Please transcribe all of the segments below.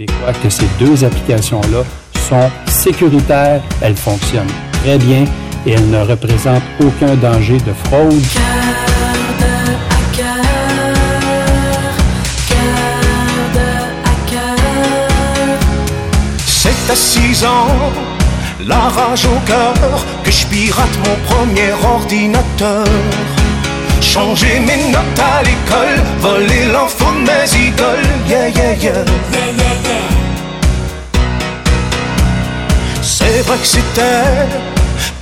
Et quoi que ces deux applications-là sont sécuritaires, elles fonctionnent très bien et elles ne représentent aucun danger de fraude. C'est à 6 ans, la rage au cœur, que je pirate mon premier ordinateur. Changer mes notes à l'école, voler l'info de mes idoles, yeah, yeah, yeah. C'est vrai que c'était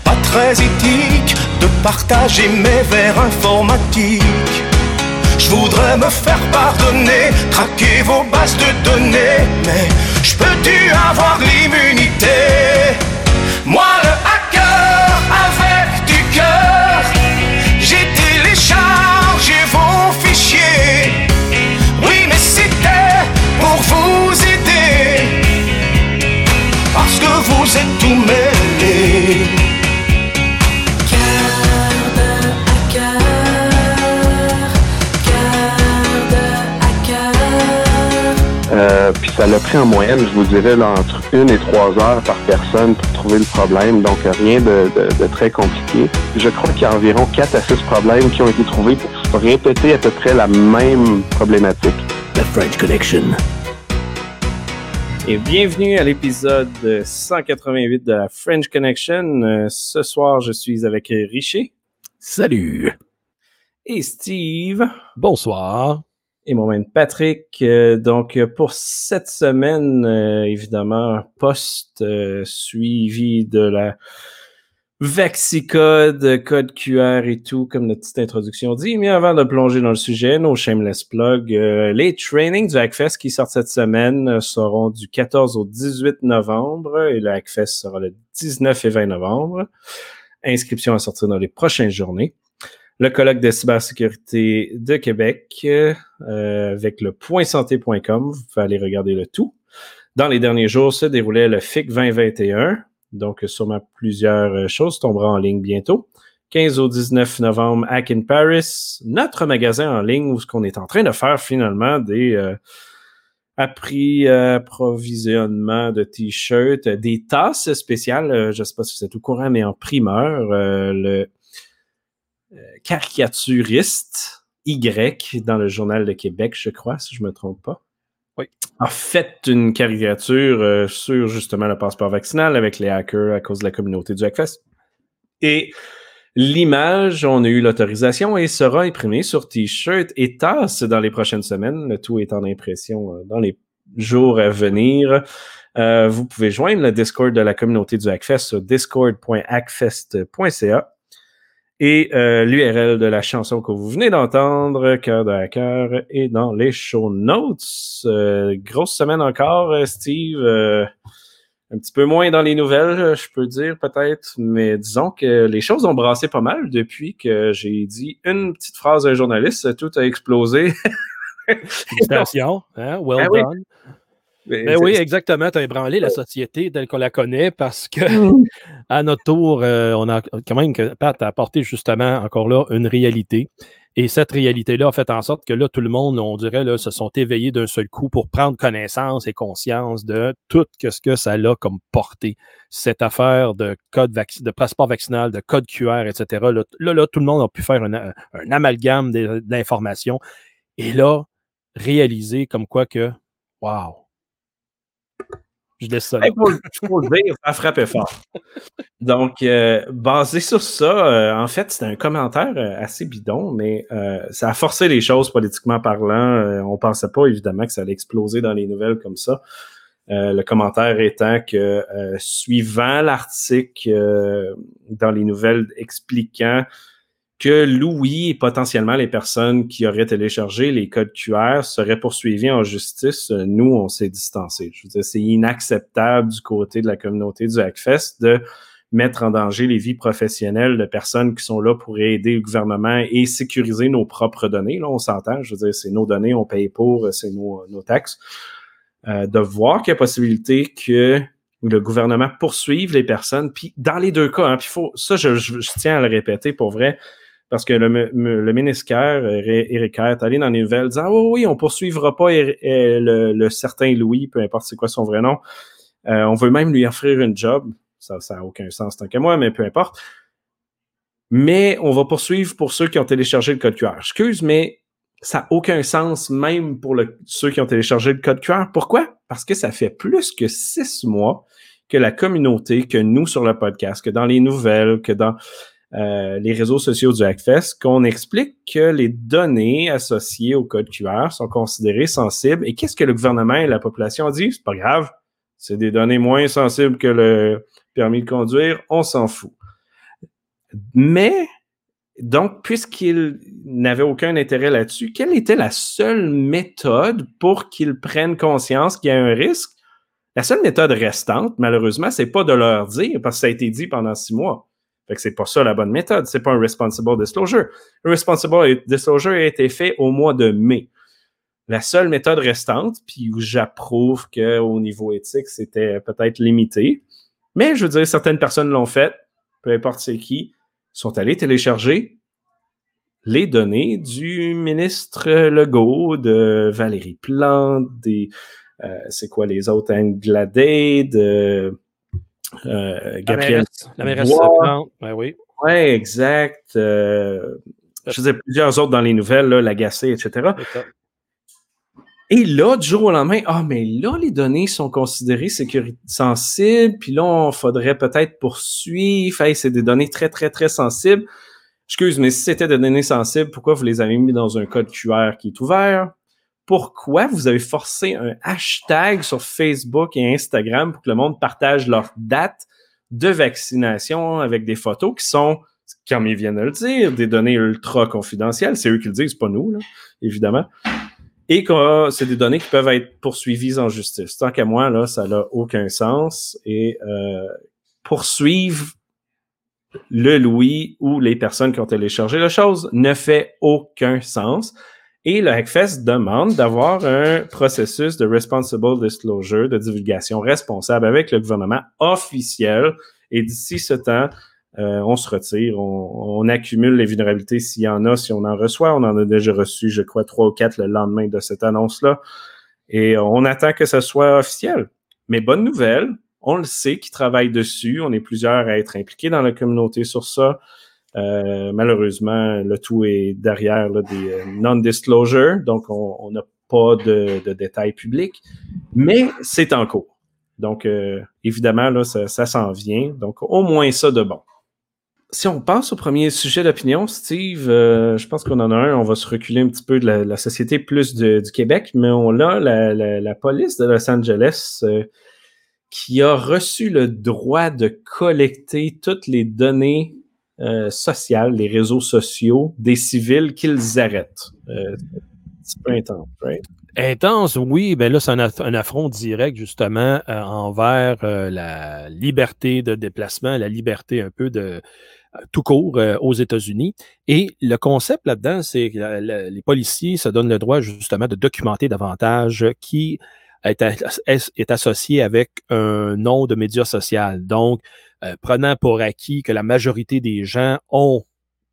pas très éthique de partager mes vers informatiques. Je voudrais me faire pardonner, craquer vos bases de données, mais je peux-tu avoir l'immunité? Euh, puis ça l'a pris en moyenne, je vous dirais, entre une et trois heures par personne pour trouver le problème. Donc rien de, de- très compliqué. Je crois qu'il y a environ quatre à six problèmes qui ont été trouvés pour répéter à peu près la même problématique. The French Connection. Et bienvenue à l'épisode 188 de la French Connection. Euh, ce soir, je suis avec Richer Salut. et Steve Bonsoir. et moi-même Patrick. Euh, donc, pour cette semaine, euh, évidemment, un post suivi de la Vaxicode, code QR et tout, comme notre petite introduction dit. Mais avant de plonger dans le sujet, nos shameless plugs, euh, les trainings du Hackfest qui sortent cette semaine euh, seront du 14 au 18 novembre et le Hackfest sera le 19 et 20 novembre. Inscription à sortir dans les prochaines journées. Le colloque de cybersécurité de Québec euh, avec le pointsanté.com. Vous pouvez aller regarder le tout. Dans les derniers jours se déroulait le FIC 2021. Donc, sûrement plusieurs euh, choses tomberont en ligne bientôt. 15 au 19 novembre, Hack in Paris, notre magasin en ligne où ce qu'on est en train de faire finalement des euh, appris euh, approvisionnement de t-shirts, euh, des tasses spéciales. je ne sais pas si vous êtes au courant, mais en primeur, euh, le caricaturiste Y dans le Journal de Québec, je crois, si je me trompe pas. Oui. A fait une caricature euh, sur justement le passeport vaccinal avec les hackers à cause de la communauté du Hackfest. Et l'image, on a eu l'autorisation et sera imprimée sur t-shirt et tasse dans les prochaines semaines. Le tout est en impression euh, dans les jours à venir. Euh, vous pouvez joindre le Discord de la communauté du Hackfest sur discord.hackfest.ca et euh, l'URL de la chanson que vous venez d'entendre, Cœur de hacker, est dans les show notes. Euh, grosse semaine encore, euh, Steve. Euh, un petit peu moins dans les nouvelles, je peux dire peut-être, mais disons que les choses ont brassé pas mal depuis que j'ai dit une petite phrase à un journaliste, tout a explosé. Félicitations. Hein? Well Ben oui. Ben oui, exactement. Tu as ébranlé la société telle qu'on la connaît parce que, à notre tour, euh, on a quand même que Pat a apporté justement encore là une réalité. Et cette réalité-là a fait en sorte que là, tout le monde, on dirait, là, se sont éveillés d'un seul coup pour prendre connaissance et conscience de tout ce que ça a comme portée. Cette affaire de code de passeport vaccinal, de code QR, etc. Là, là, là, tout le monde a pu faire un, un amalgame d'informations. Et là, réaliser comme quoi que, wow, je laisse ça là. Hey, faut, faut le dire, ça frappait fort. Donc, euh, basé sur ça, euh, en fait, c'était un commentaire euh, assez bidon, mais euh, ça a forcé les choses politiquement parlant. Euh, on pensait pas, évidemment, que ça allait exploser dans les nouvelles comme ça. Euh, le commentaire étant que, euh, suivant l'article euh, dans les nouvelles expliquant que Louis et potentiellement les personnes qui auraient téléchargé les codes QR seraient poursuivis en justice, euh, nous, on s'est distancé. Je veux dire, c'est inacceptable du côté de la communauté du Hackfest de mettre en danger les vies professionnelles de personnes qui sont là pour aider le gouvernement et sécuriser nos propres données. Là, on s'entend. Je veux dire, c'est nos données, on paye pour, c'est nos, nos taxes. Euh, de voir qu'il y a possibilité que le gouvernement poursuive les personnes. Puis dans les deux cas, hein, puis faut, ça, je- je tiens à le répéter pour vrai. Parce que le, le ministère, Éric Kerr, est allé dans les nouvelles disant oh, oui, on poursuivra pas le, certain Louis, peu importe c'est quoi son vrai nom. Euh, on veut même lui offrir une job. Ça n'a aucun sens tant que moi, mais peu importe. Mais on va poursuivre pour ceux qui ont téléchargé le code QR. Excuse, mais ça n'a aucun sens même pour ceux qui ont téléchargé le code QR. Pourquoi? Parce que ça fait plus que six mois que la communauté, que nous sur le podcast, que dans les nouvelles, que dans euh, les réseaux sociaux du Hackfest, qu'on explique que les données associées au code QR sont considérées sensibles. Et qu'est-ce que le gouvernement et la population disent? C'est pas grave. C'est des données moins sensibles que le permis de conduire. On s'en fout. Mais, donc, puisqu'ils n'avaient aucun intérêt là-dessus, quelle était la seule méthode pour qu'ils prennent conscience qu'il y a un risque? La seule méthode restante, malheureusement, c'est pas de leur dire, parce que ça a été dit pendant six mois. Fait que c'est pas ça la bonne méthode. C'est pas un responsible disclosure. Un responsible disclosure a été fait au mois de mai. La seule méthode restante, puis où j'approuve qu'au niveau éthique, c'était peut-être limité. Mais je veux dire, certaines personnes l'ont fait, peu importe c'est qui, sont allés télécharger les données du ministre Legault, de Valérie Plante, des, euh, c'est quoi les autres, de euh, Gabriel. La mairesse, Plante, ben oui. Oui, exact. Euh, je faisais plusieurs autres dans les nouvelles, là, l'agacé, etc. Et là, du jour au lendemain, ah, mais là, les données sont considérées sécurité sensibles, puis là, il faudrait peut-être poursuivre. Hey, c'est des données très, très, très sensibles. Excuse, mais si c'était des données sensibles, pourquoi vous les avez mis dans un code QR qui est ouvert? Pourquoi vous avez forcé un hashtag sur Facebook et Instagram pour que le monde partage leur date de vaccination avec des photos qui sont, comme ils viennent de le dire, des données ultra confidentielles. C'est eux qui le disent, pas nous, évidemment et que c'est des données qui peuvent être poursuivies en justice. Tant qu'à moi, là, ça n'a aucun sens. Et euh, poursuivre le Louis ou les personnes qui ont téléchargé la chose ne fait aucun sens. Et le Hackfest demande d'avoir un processus de responsible disclosure, de divulgation responsable avec le gouvernement officiel. Et d'ici ce temps, euh, on se retire, on, accumule les vulnérabilités s'il y en a, si on en reçoit. On en a déjà reçu, je crois, trois ou quatre le lendemain de cette annonce-là. Et on attend que ce soit officiel. Mais bonne nouvelle, on le sait qui travaille dessus. On est plusieurs à être impliqués dans la communauté sur ça. Euh, malheureusement, le tout est derrière des euh, non-disclosure, donc on n'a pas de, détails publics, mais c'est en cours. Donc, évidemment, là, ça, s'en vient. Donc, au moins ça de bon si on passe au premier sujet d'opinion, Steve, euh, je pense qu'on en a un. On va se reculer un petit peu de la, société plus du Québec, mais on a la, police de Los Angeles euh, qui a reçu le droit de collecter toutes les données euh, sociales, les réseaux sociaux des civils qu'ils arrêtent. c'est pas intense, right? Intense, oui. Ben là, c'est un, affront direct, justement, envers la liberté de déplacement, la liberté un peu de, tout court euh, aux États-Unis. Et le concept là-dedans, c'est que les policiers se donnent le droit justement de documenter davantage qui est, est, associé avec un nom de média social. Donc, euh, prenant pour acquis que la majorité des gens ont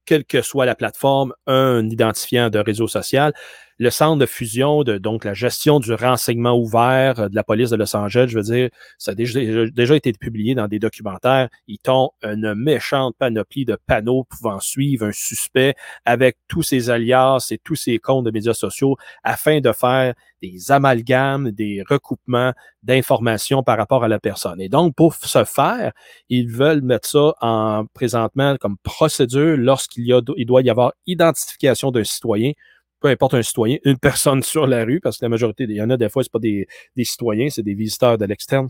quelle que soit la plateforme, un identifiant de réseau social. Le centre de fusion, de, donc la gestion du renseignement ouvert euh, de la police de Los Angeles, je veux dire, ça a déjà, déjà été publié dans des documentaires. Ils ont une méchante panoplie de panneaux pouvant suivre un suspect avec tous ses alias et tous ses comptes de médias sociaux afin de faire des amalgames, des recoupements d'informations par rapport à la personne. Et donc, pour ce faire, ils veulent mettre ça en présentement comme procédure lorsqu'il doit y avoir identification d'un citoyen peu importe un citoyen, une personne sur la rue, parce que la majorité, il y en a des fois, ce pas des, des citoyens, c'est des visiteurs de l'externe,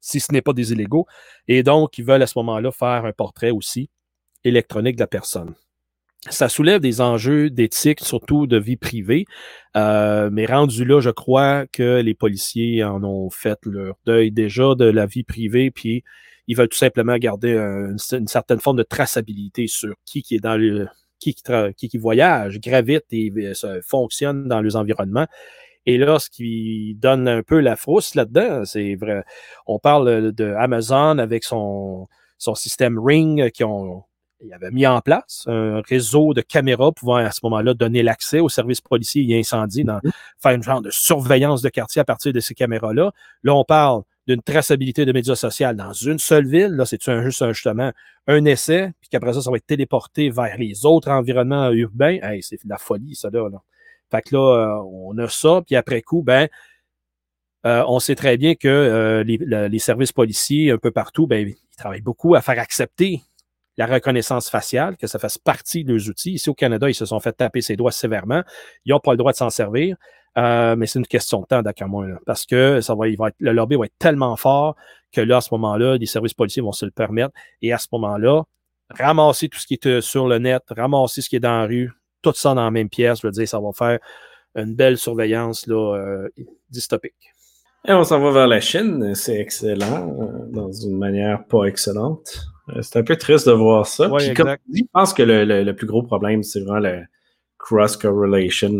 si ce n'est pas des illégaux. Et donc, ils veulent à ce moment-là faire un portrait aussi électronique de la personne ça soulève des enjeux d'éthique, surtout de vie privée. Euh, mais rendu là, je crois que les policiers en ont fait leur deuil déjà de la vie privée, puis ils veulent tout simplement garder une, certaine forme de traçabilité sur qui, qui est dans le qui, qui, qui voyage, gravite et euh, fonctionne dans les environnements. Et là, ce qui donne un peu la frousse là-dedans, c'est vrai. On parle de Amazon avec son, son système Ring qui ont il avait mis en place un réseau de caméras pouvant à ce moment-là donner l'accès aux services policiers et incendies, dans, mm-hmm. faire une genre de surveillance de quartier à partir de ces caméras-là. Là, on parle d'une traçabilité de médias sociaux dans une seule ville. Là, c'est juste un, justement un essai, puis qu'après ça, ça va être téléporté vers les autres environnements urbains? C'est de la folie, ça là. Fait que là, euh, on a ça, puis après coup, ben, euh, on sait très bien que euh, les, les, services policiers un peu partout, ben, ils travaillent beaucoup à faire accepter la reconnaissance faciale, que ça fasse partie de leurs outils. Ici au Canada, ils se sont fait taper ses doigts sévèrement. Ils n'ont pas le droit de s'en servir. Euh, mais c'est une question de temps, d'accord, moi, parce que ça va, il va être, le lobby va être tellement fort que là, à ce moment-là, les services policiers vont se le permettre. Et à ce moment-là, ramasser tout ce qui est euh, sur le net, ramasser ce qui est dans la rue, tout ça dans la même pièce, je veux dire, ça va faire une belle surveillance là, euh, dystopique. Et on s'en va vers la Chine, c'est excellent, dans une manière pas excellente. C'est un peu triste de voir ça. je pense que le, plus gros problème, c'est vraiment le, cross-correlation,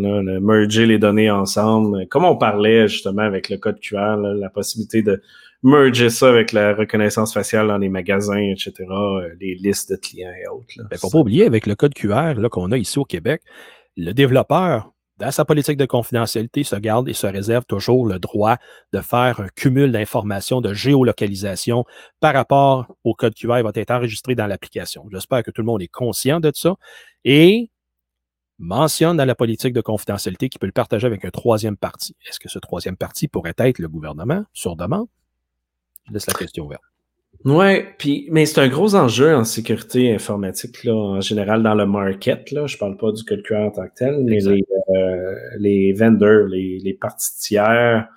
merger les données ensemble. Comme on parlait justement avec le code QR, la possibilité de merger ça avec la reconnaissance faciale dans les magasins, etc., euh, les listes de clients et autres. Il ne ben, faut pas oublier, avec le code QR qu'on a ici au Québec, le développeur, dans sa politique de confidentialité, se garde et se réserve toujours le droit de faire un cumul d'informations de géolocalisation par rapport au code QR qui va être enregistré dans l'application. J'espère que tout le monde est conscient de ça. Et mentionne dans la politique de confidentialité qu'il peut le partager avec un troisième parti. Est-ce que ce troisième parti pourrait être le gouvernement sur demande? Je laisse la question ouverte. Oui, puis mais c'est un gros enjeu en sécurité informatique là, en général dans le market. Là. Je parle pas du code QR en tant que tel, mais les, euh, les vendors, les, les parties tiers,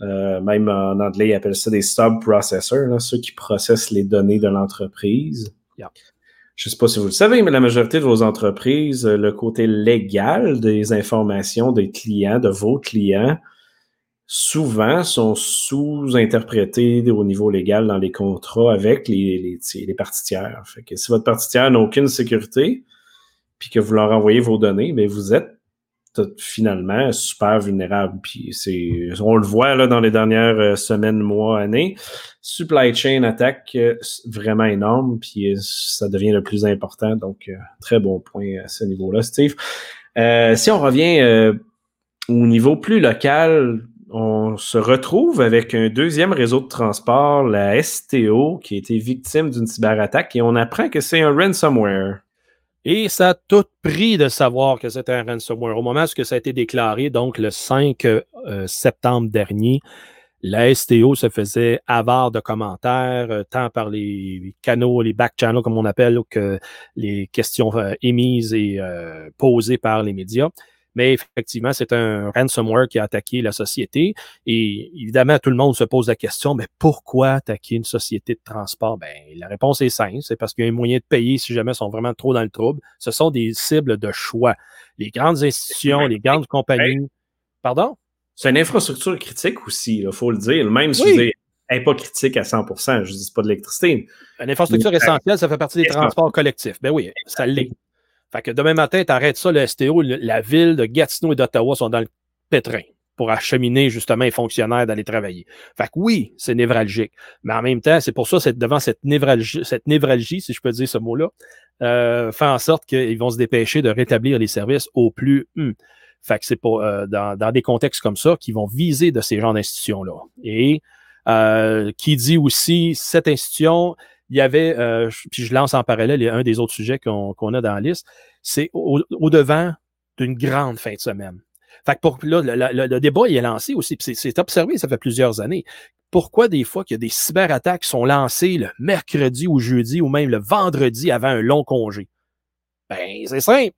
euh, même en anglais, ils appellent ça des sub-processors, ceux qui processent les données de l'entreprise je ne sais pas si vous le savez, mais la majorité de vos entreprises, euh, le côté légal des informations des clients, de vos clients, souvent sont sous-interprétés au niveau légal dans les contrats avec les, les, les parties tiers. Fait que si votre partie tiers n'a aucune sécurité, puis que vous leur envoyez vos données, bien, vous êtes finalement super vulnérable. Puis c'est, on le voit là, dans les dernières euh, semaines, mois, années. Supply chain attaque euh, vraiment énorme, puis euh, ça devient le plus important. Donc, très bon point à ce niveau-là, Steve. si on revient au niveau plus local, on se retrouve avec un deuxième réseau de transport, la STO, qui a été victime d'une cyberattaque et on apprend que c'est un ransomware. Et ça a tout pris de savoir que c'était un ransomware. Au moment où ça a été déclaré, donc le 5 euh, septembre dernier, la STO se faisait avare de commentaires, euh, tant par les canaux, les back channels, comme on appelle, que les questions euh, émises et posées par les médias. Mais effectivement, c'est un ransomware qui a attaqué la société. Et évidemment, tout le monde se pose la question, mais pourquoi attaquer une société de transport? Ben, la réponse est simple, c'est parce qu'il y a un moyen de payer si jamais ils sont vraiment trop dans le trouble. Ce sont des cibles de choix. Les grandes institutions, les grandes compagnies. Pardon? C'est une infrastructure critique aussi, il faut le dire. Même si vous êtes pas critique à 100% je ne dis pas de l'électricité. Une infrastructure essentielle, ça fait partie des transports collectifs. Ben oui, ça l'est. Fait que demain matin, tu arrêtes ça, le STO, la ville de Gatineau et d'Ottawa sont dans le pétrin pour acheminer justement les fonctionnaires d'aller travailler. Fait que oui, c'est névralgique. Mais en même temps, c'est pour ça, c'est devant cette névralgie, cette névralgie, si je peux dire ce mot-là, euh, fait en sorte qu'ils vont se dépêcher de rétablir les services au plus. Hum. Fait que c'est pour euh, dans, dans, des contextes comme ça qu'ils vont viser de ces genres d'institutions-là. Et euh, qui dit aussi cette institution, il y avait, euh, puis je lance en parallèle un des autres sujets qu'on a dans la liste, c'est au-devant d'une grande fin de semaine. Fait que pour, là, le, débat il est lancé aussi, c'est observé, ça fait plusieurs années. Pourquoi des fois qu'il y a des cyberattaques qui sont lancées le mercredi ou jeudi ou même le vendredi avant un long congé? Ben, c'est simple.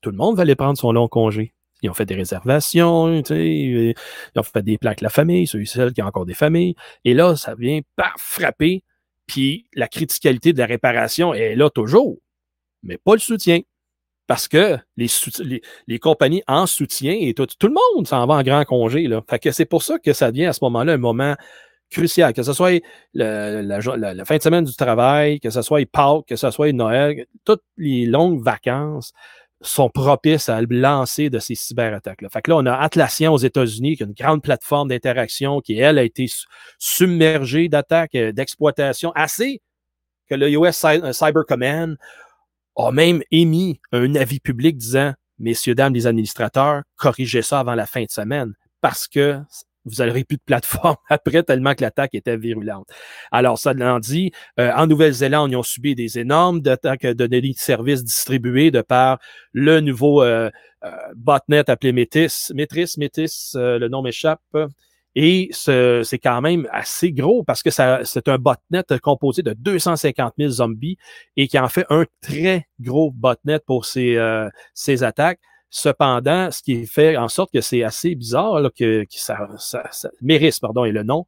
Tout le monde va aller prendre son long congé. Ils ont fait des réservations, ils ont fait des plaques la famille, ceux et celles qui ont encore des familles. Et là, ça vient pas frapper puis la criticalité de la réparation est là toujours, mais pas le soutien. Parce que les, compagnies en soutien et tout, le monde s'en va en grand congé. Là. Fait que c'est pour ça que ça devient à ce moment-là un moment crucial, que ce soit la, la, fin de semaine du travail, que ce soit Pâques, que ce soit Noël, toutes les longues vacances sont propices à le lancer de ces cyberattaques-là. Fait que là, on a Atlassian aux États-Unis, qui est une grande plateforme d'interaction qui, elle, a été submergée d'attaques, euh, d'exploitation, assez que le US euh, Cyber Command a même émis un avis public disant Messieurs, dames, les administrateurs, corrigez ça avant la fin de semaine parce que vous n'aurez plus de plateforme après tellement que l'attaque était virulente. Alors, ça l'en dit, euh, en Nouvelle-Zélande, ils ont subi des énormes attaques de données de services distribués de par le nouveau euh, euh, botnet appelé Métis. Métis, Métis, le nom m'échappe. Et c'est quand même assez gros parce que c'est un botnet composé de 250 000 zombies et qui en fait un très gros botnet pour ses, ses attaques. Cependant, ce qui fait en sorte que c'est assez bizarre que, ça, ça, pardon, est le nom,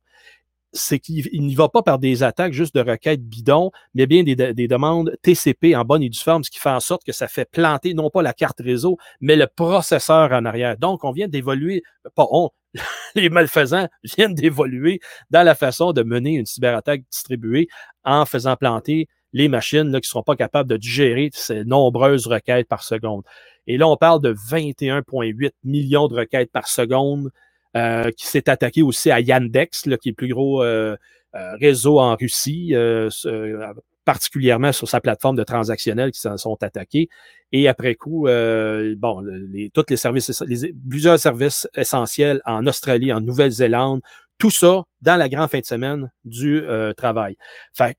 c'est qu'il n'y va pas par des attaques juste de requêtes bidons, mais bien des, demandes TCP en bonne et due forme, ce qui fait en sorte que ça fait planter non pas la carte réseau, mais le processeur en arrière. Donc, on vient d'évoluer, pas on, les malfaisants viennent d'évoluer dans la façon de mener une cyberattaque distribuée en faisant planter les machines qui ne seront pas capables de digérer ces nombreuses requêtes par seconde. Et là, on parle de 21,8 millions de requêtes par seconde euh, qui s'est attaqué aussi à Yandex, qui est le plus gros euh, euh, réseau en Russie, particulièrement sur sa plateforme de transactionnel qui s'en sont attaqués. Et après coup, bon, les, tous les services, les, plusieurs services essentiels en Australie, en Nouvelle-Zélande, tout ça dans la grande fin de semaine du travail. Fait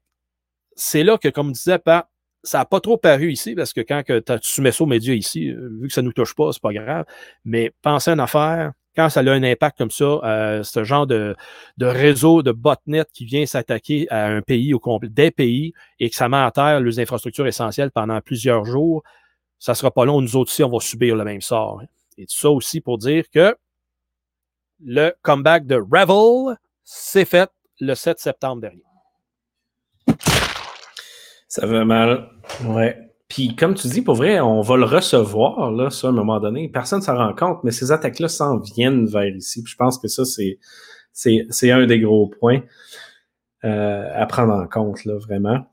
c'est là que, comme disait Pat, ça n'a pas trop paru ici, parce que quand que tu mets ça aux médias ici, euh, vu que ça ne nous touche pas, c'est pas grave. Mais penser à une affaire, quand ça a un impact comme ça, euh, ce genre de, réseau de botnet qui vient s'attaquer à un pays au complet, des pays, et que ça met à terre les infrastructures essentielles pendant plusieurs jours, ça ne sera pas long. Nous autres aussi, on va subir le même sort. Et tout ça aussi pour dire que le comeback de Revel s'est fait le 7 septembre dernier. Ça va mal. Ouais. Puis, comme tu dis, pour vrai, on va le recevoir, là, ça, à un moment donné. Personne ne s'en rend compte, mais ces attaques-là s'en viennent vers ici. Puis je pense que ça, c'est, un des gros points euh, à prendre en compte, là, vraiment.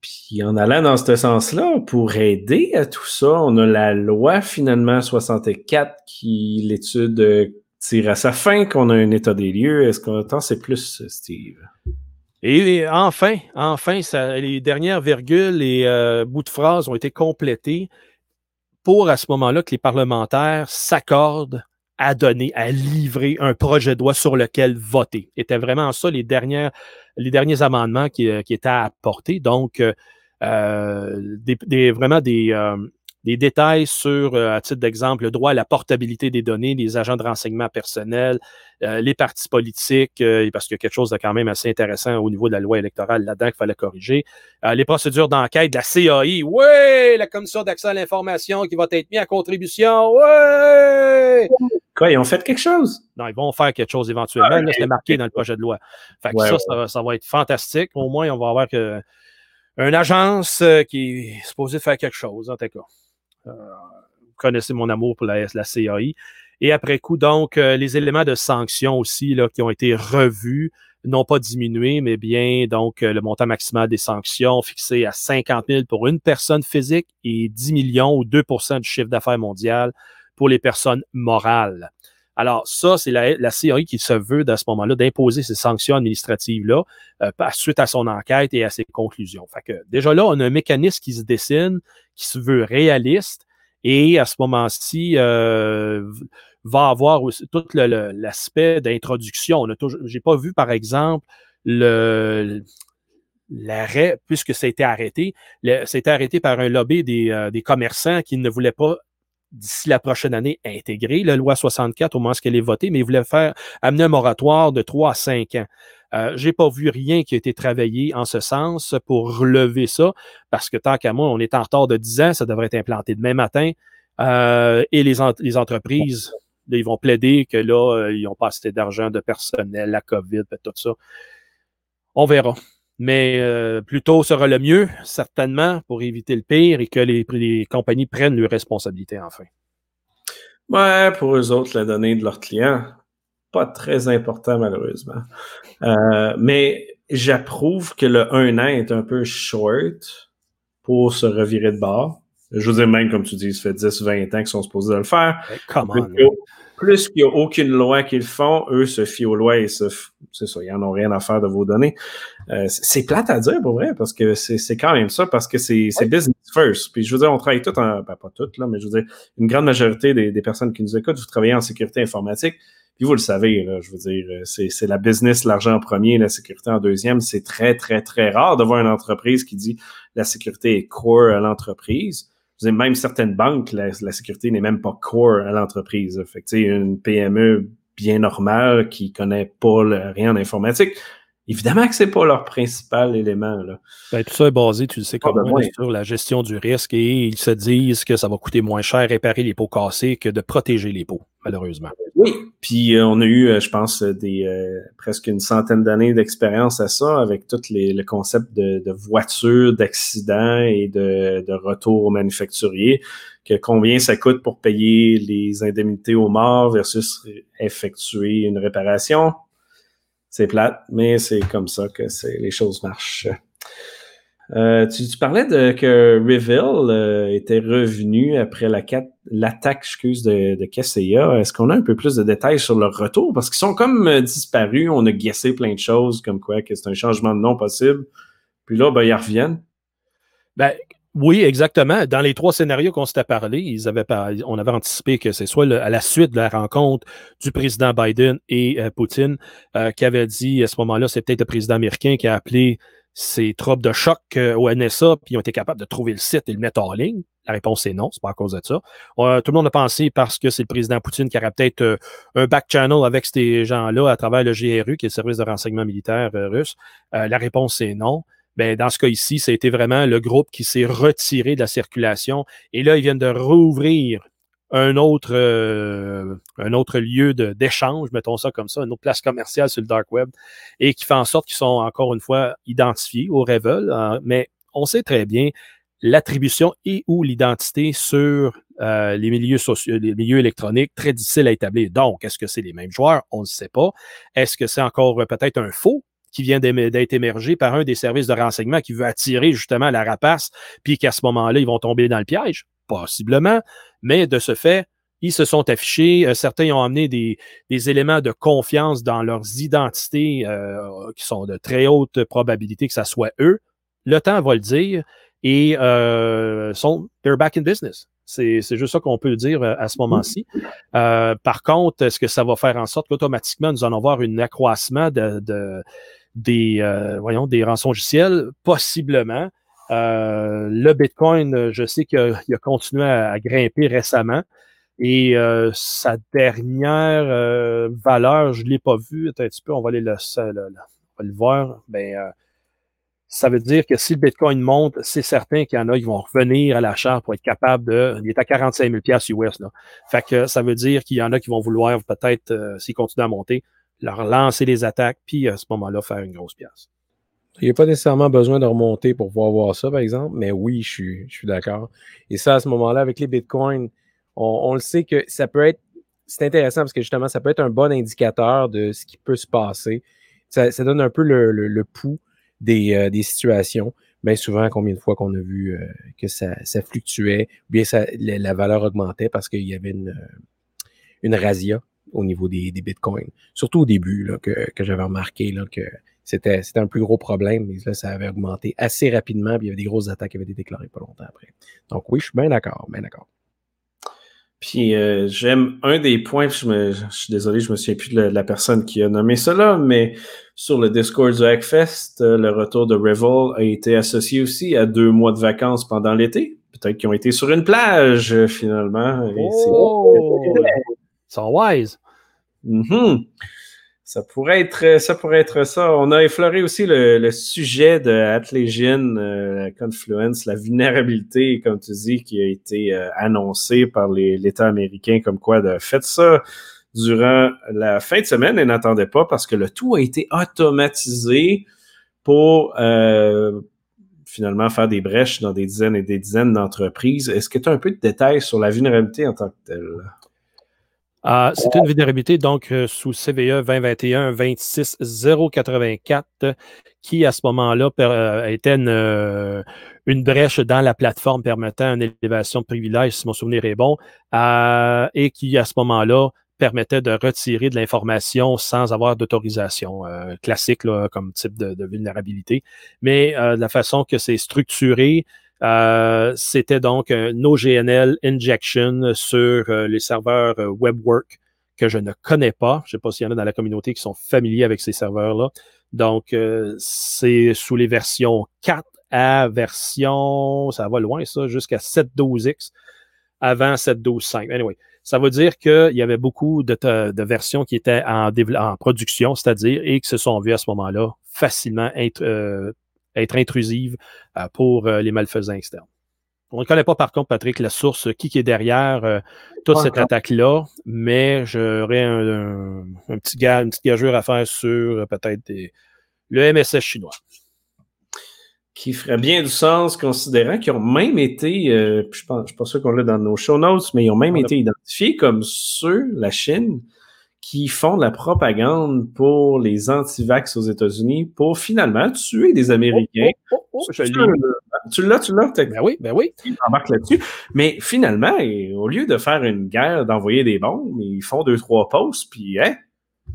Puis, en allant dans ce sens-là, pour aider à tout ça, on a la loi, finalement, 64, qui, l'étude euh, tire à sa fin, qu'on a un état des lieux. Est-ce qu'on attend, c'est plus, Steve? Et enfin, enfin, les dernières virgules et euh, bouts de phrases ont été complétés pour à ce moment-là que les parlementaires s'accordent à donner, à livrer un projet de loi sur lequel voter. C'était vraiment ça les, dernières, les derniers amendements qui, euh, étaient apportés. Donc, euh, des, vraiment des, des détails sur, euh, à titre d'exemple, le droit à la portabilité des données, les agents de renseignement personnel, euh, les partis politiques, euh, parce qu'il y a quelque chose de quand même assez intéressant au niveau de la loi électorale là-dedans qu'il fallait corriger. les procédures d'enquête de la CAI, oui, la Commission d'accès à l'information qui va être mise à contribution, oui! Quoi, ils ont fait quelque chose? Non, ils vont faire quelque chose éventuellement. Ah, c'est marqué dans le projet de loi. Fait que ça, ça, va être fantastique. Au moins, on va avoir que, une agence qui est supposée faire quelque chose, en tout cas. Euh, vous connaissez mon amour pour la, CAI. Et après coup, donc, euh, les éléments de sanction aussi là, qui ont été revus, non pas diminués, mais bien donc euh, le montant maximal des sanctions fixé à 50 000 pour une personne physique et 10 millions ou 2% du chiffre d'affaires mondial pour les personnes morales. Alors, ça, c'est la, la CAI qui se veut, à ce moment-là, d'imposer ces sanctions administratives-là suite à son enquête et à ses conclusions. Fait que déjà là, on a un mécanisme qui se dessine, qui se veut réaliste, et à ce moment-ci, euh, va avoir aussi tout l'aspect d'introduction. J'ai pas vu, par exemple, le, l'arrêt, puisque ça a été arrêté, c'était arrêté par un lobby des, euh, des commerçants qui ne voulaient pas d'ici la prochaine année intégrer la loi 64 au moment où elle est votée, mais ils voulaient faire amener un moratoire de 3 à 5 ans. Euh, J'ai pas vu rien qui a été travaillé en ce sens pour relever ça, parce que tant qu'à moi, on est en retard de 10 ans, ça devrait être implanté demain matin. Euh, et les, les entreprises, ils vont plaider que là, euh, ils n'ont pas assez d'argent de personnel, la COVID, tout ça. On verra. Mais euh, plutôt sera le mieux, certainement, pour éviter le pire et que les, les compagnies prennent leurs responsabilités enfin. Ouais, pour eux autres, la donnée de leurs clients, pas très important malheureusement. Euh, mais j'approuve que le 1 an est un peu short pour se revirer de bord. Je veux dire, même comme tu dis, ça fait 10-20 ans qu'ils sont supposés le faire. Comment? Plus qu'il n'y a aucune loi qu'ils font, eux se fient aux lois et se, c'est ça, ils n'en ont rien à faire de vos données. Euh, c'est plate à dire pour vrai, parce que c'est quand même ça, parce que c'est business first. Puis je veux dire, on travaille tout en, ben, pas toutes, là, mais je veux dire, une grande majorité des, des personnes qui nous écoutent, vous travaillez en sécurité informatique. Puis vous le savez, là, je veux dire, euh, c'est la business, l'argent en premier, la sécurité en deuxième. C'est très, très, très rare de voir une entreprise qui dit la sécurité est core à l'entreprise. Vous avez même certaines banques, la, sécurité n'est même pas core à l'entreprise. Fait que, une PME bien normale qui connaît pas rien en informatique, Évidemment que c'est pas leur principal élément. Là. Ben, tout ça est basé, tu le sais, comme moi, sur la gestion du risque et ils se disent que ça va coûter moins cher réparer les pots cassés que de protéger les pots, malheureusement. Oui, puis euh, on a eu, euh, je pense, des euh, presque une centaine d'années d'expérience à ça avec tout les, le concept de, de voiture, d'accident et de, de retour au manufacturier que combien ça coûte pour payer les indemnités aux morts versus effectuer une réparation c'est plate, mais c'est comme ça que les choses marchent. Euh, tu, parlais de que Reveal euh, était revenu après l'attaque excuse, de, de Est-ce qu'on a un peu plus de détails sur leur retour? Parce qu'ils sont comme euh, disparus. On a guessé plein de choses, comme quoi que c'est un changement de nom possible. Puis là, ben, ils reviennent. Ben, oui, exactement. Dans les trois scénarios qu'on s'était parlé, on avait anticipé que c'est soit à la suite de la rencontre du président Biden et euh, Poutine euh, qui avait dit à ce moment-là, c'est peut-être le président américain qui a appelé ses troupes de choc euh, au NSA, puis ils ont été capables de trouver le site et le mettre en ligne. La réponse est non, c'est pas à cause de ça. tout le monde a pensé parce que c'est le président Poutine qui aurait peut-être un back channel avec ces gens-là à travers le GRU, qui est le service de renseignement militaire russe. la réponse est non. Ben, dans ce cas ici, ça a été vraiment le groupe qui s'est retiré de la circulation. Et là, ils viennent de rouvrir un autre, euh, un autre lieu d'échange, mettons ça comme ça, une autre place commerciale sur le dark web, et qui fait en sorte qu'ils sont encore une fois identifiés au Revel. Hein. mais on sait très bien l'attribution et ou l'identité sur euh, les milieux sociaux, les milieux électroniques, très difficile à établir. Donc, est-ce que c'est les mêmes joueurs? On ne sait pas. Est-ce que c'est encore peut-être un faux qui vient d'être émergé par un des services de renseignement qui veut attirer justement la rapace, puis qu'à ce moment-là, ils vont tomber dans le piège? Possiblement. Mais de ce fait, ils se sont affichés. Euh, certains ont amené des, éléments de confiance dans leurs identités euh, qui sont de très haute probabilité que ce soit eux. Le temps va le dire. Et euh, sont, they're back in business. C'est juste ça qu'on peut dire à ce moment-ci. par contre, est-ce que ça va faire en sorte qu'automatiquement, nous allons voir un accroissement de, des, euh, voyons, des rançongiciels, possiblement. Euh, le Bitcoin, je sais qu'il a, continué à, grimper récemment. Et euh, sa dernière valeur, je ne l'ai pas vue. un petit peu, on va aller le, le voir. Ben, ça veut dire que si le Bitcoin monte, c'est certain qu'il y en a qui vont revenir à l'achat pour être capable de. Il est à 45 000 US. Là. Fait que ça veut dire qu'il y en a qui vont vouloir peut-être, s'il continue à monter, leur lancer les attaques, puis à ce moment-là, faire une grosse pièce. Il n'y a pas nécessairement besoin de remonter pour pouvoir voir ça, par exemple, mais oui, je suis, je suis d'accord. Et ça, à ce moment-là, avec les bitcoins, on, le sait que ça peut être, c'est intéressant parce que justement, ça peut être un bon indicateur de ce qui peut se passer. Ça, donne un peu le, pouls des, euh, des, situations. Mais souvent, combien de fois qu'on a vu euh, que ça, ça, fluctuait, ou bien la, valeur augmentait parce qu'il y avait une, euh, une razzia au niveau des, bitcoins. Surtout au début, là, que, j'avais remarqué là, que c'était, c'était un plus gros problème, mais là, ça avait augmenté assez rapidement, puis il y avait des grosses attaques qui avaient été déclarées pas longtemps après. Donc oui, je suis bien d'accord, bien d'accord. Puis euh, j'aime un des points, je, suis désolé, je me souviens plus de la, personne qui a nommé cela, mais sur le Discord du Hackfest, euh, le retour de Revel a été associé aussi à deux mois de vacances pendant l'été. Peut-être qu'ils ont été sur une plage euh, finalement. oh! Sont wise. Mm-hmm. Ça pourrait être ça. On a effleuré aussi le, sujet de Atlegin, euh, confluence, la vulnérabilité, comme tu dis, qui a été euh, annoncée par l'État américain comme quoi de faites ça durant la fin de semaine et n'attendez pas parce que le tout a été automatisé pour euh, finalement faire des brèches dans des dizaines et des dizaines d'entreprises. Est-ce que tu as un peu de détails sur la vulnérabilité en tant que telle? Ah, c'est une vulnérabilité donc euh, sous CVE 2021 26084 qui à ce moment-là euh, était euh, une, brèche dans la plateforme permettant une élévation de privilèges, si mon souvenir est bon, et qui à ce moment-là permettait de retirer de l'information sans avoir d'autorisation classique comme type de, vulnérabilité. Mais la façon que c'est structuré, c'était donc un OGNL injection sur les serveurs WebWork que je ne connais pas. Je ne sais pas s'il y en a dans la communauté qui sont familiers avec ces serveurs-là. Donc, euh, c'est sous les versions 4 à version, ça va loin ça, jusqu'à 7.12x avant 7.12.5. Anyway, ça veut dire qu'il y avait beaucoup de, versions qui étaient en, production, c'est-à-dire, et qui se sont vues à ce moment-là facilement euh, être intrusives euh, pour les malfaisants externes. On ne connaît pas, par contre, Patrick, la source, qui, qui est derrière euh, toute cette attaque-là, mais j'aurais un, petit gars, une petite gageure à faire sur euh, peut-être le MSS chinois. Qui ferait bien du sens, considérant qu'ils ont même été, euh, je ne suis pas sûr qu'on l'a dans nos show notes, mais ils ont même été identifiés comme ceux, la Chine, qui font de la propagande pour les anti-vax aux États-Unis pour finalement tuer des Américains. Oh, oh, oh, tu l'as, tu l'as. Ben oui, ben oui. Ils embarquent là-dessus. Mais finalement, au lieu de faire une guerre, d'envoyer des bombes, ils font deux, trois pauses, puis hein,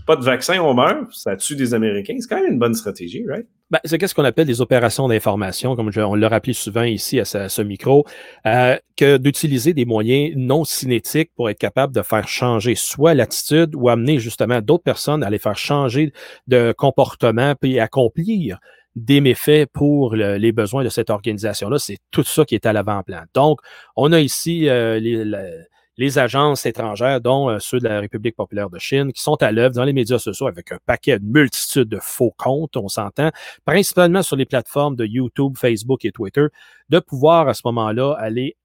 pas de vaccin, on meurt, ça tue des Américains. C'est quand même une bonne stratégie, right? Ben, c'est ce qu'on appelle des opérations d'information, comme on l'a rappelé souvent ici à ce, micro, euh, que d'utiliser des moyens non cinétiques pour être capable de faire changer soit l'attitude ou amener justement d'autres personnes à les faire changer de comportement puis accomplir des méfaits pour les besoins de cette organisation-là. C'est tout ça qui est à l'avant-plan. Donc, on a ici euh, les, les, agences étrangères, dont euh, ceux de la République populaire de Chine, qui sont à l'œuvre dans les médias sociaux avec un paquet, de multitude de faux comptes, on s'entend, principalement sur les plateformes de YouTube, Facebook et Twitter, de pouvoir à ce moment-là aller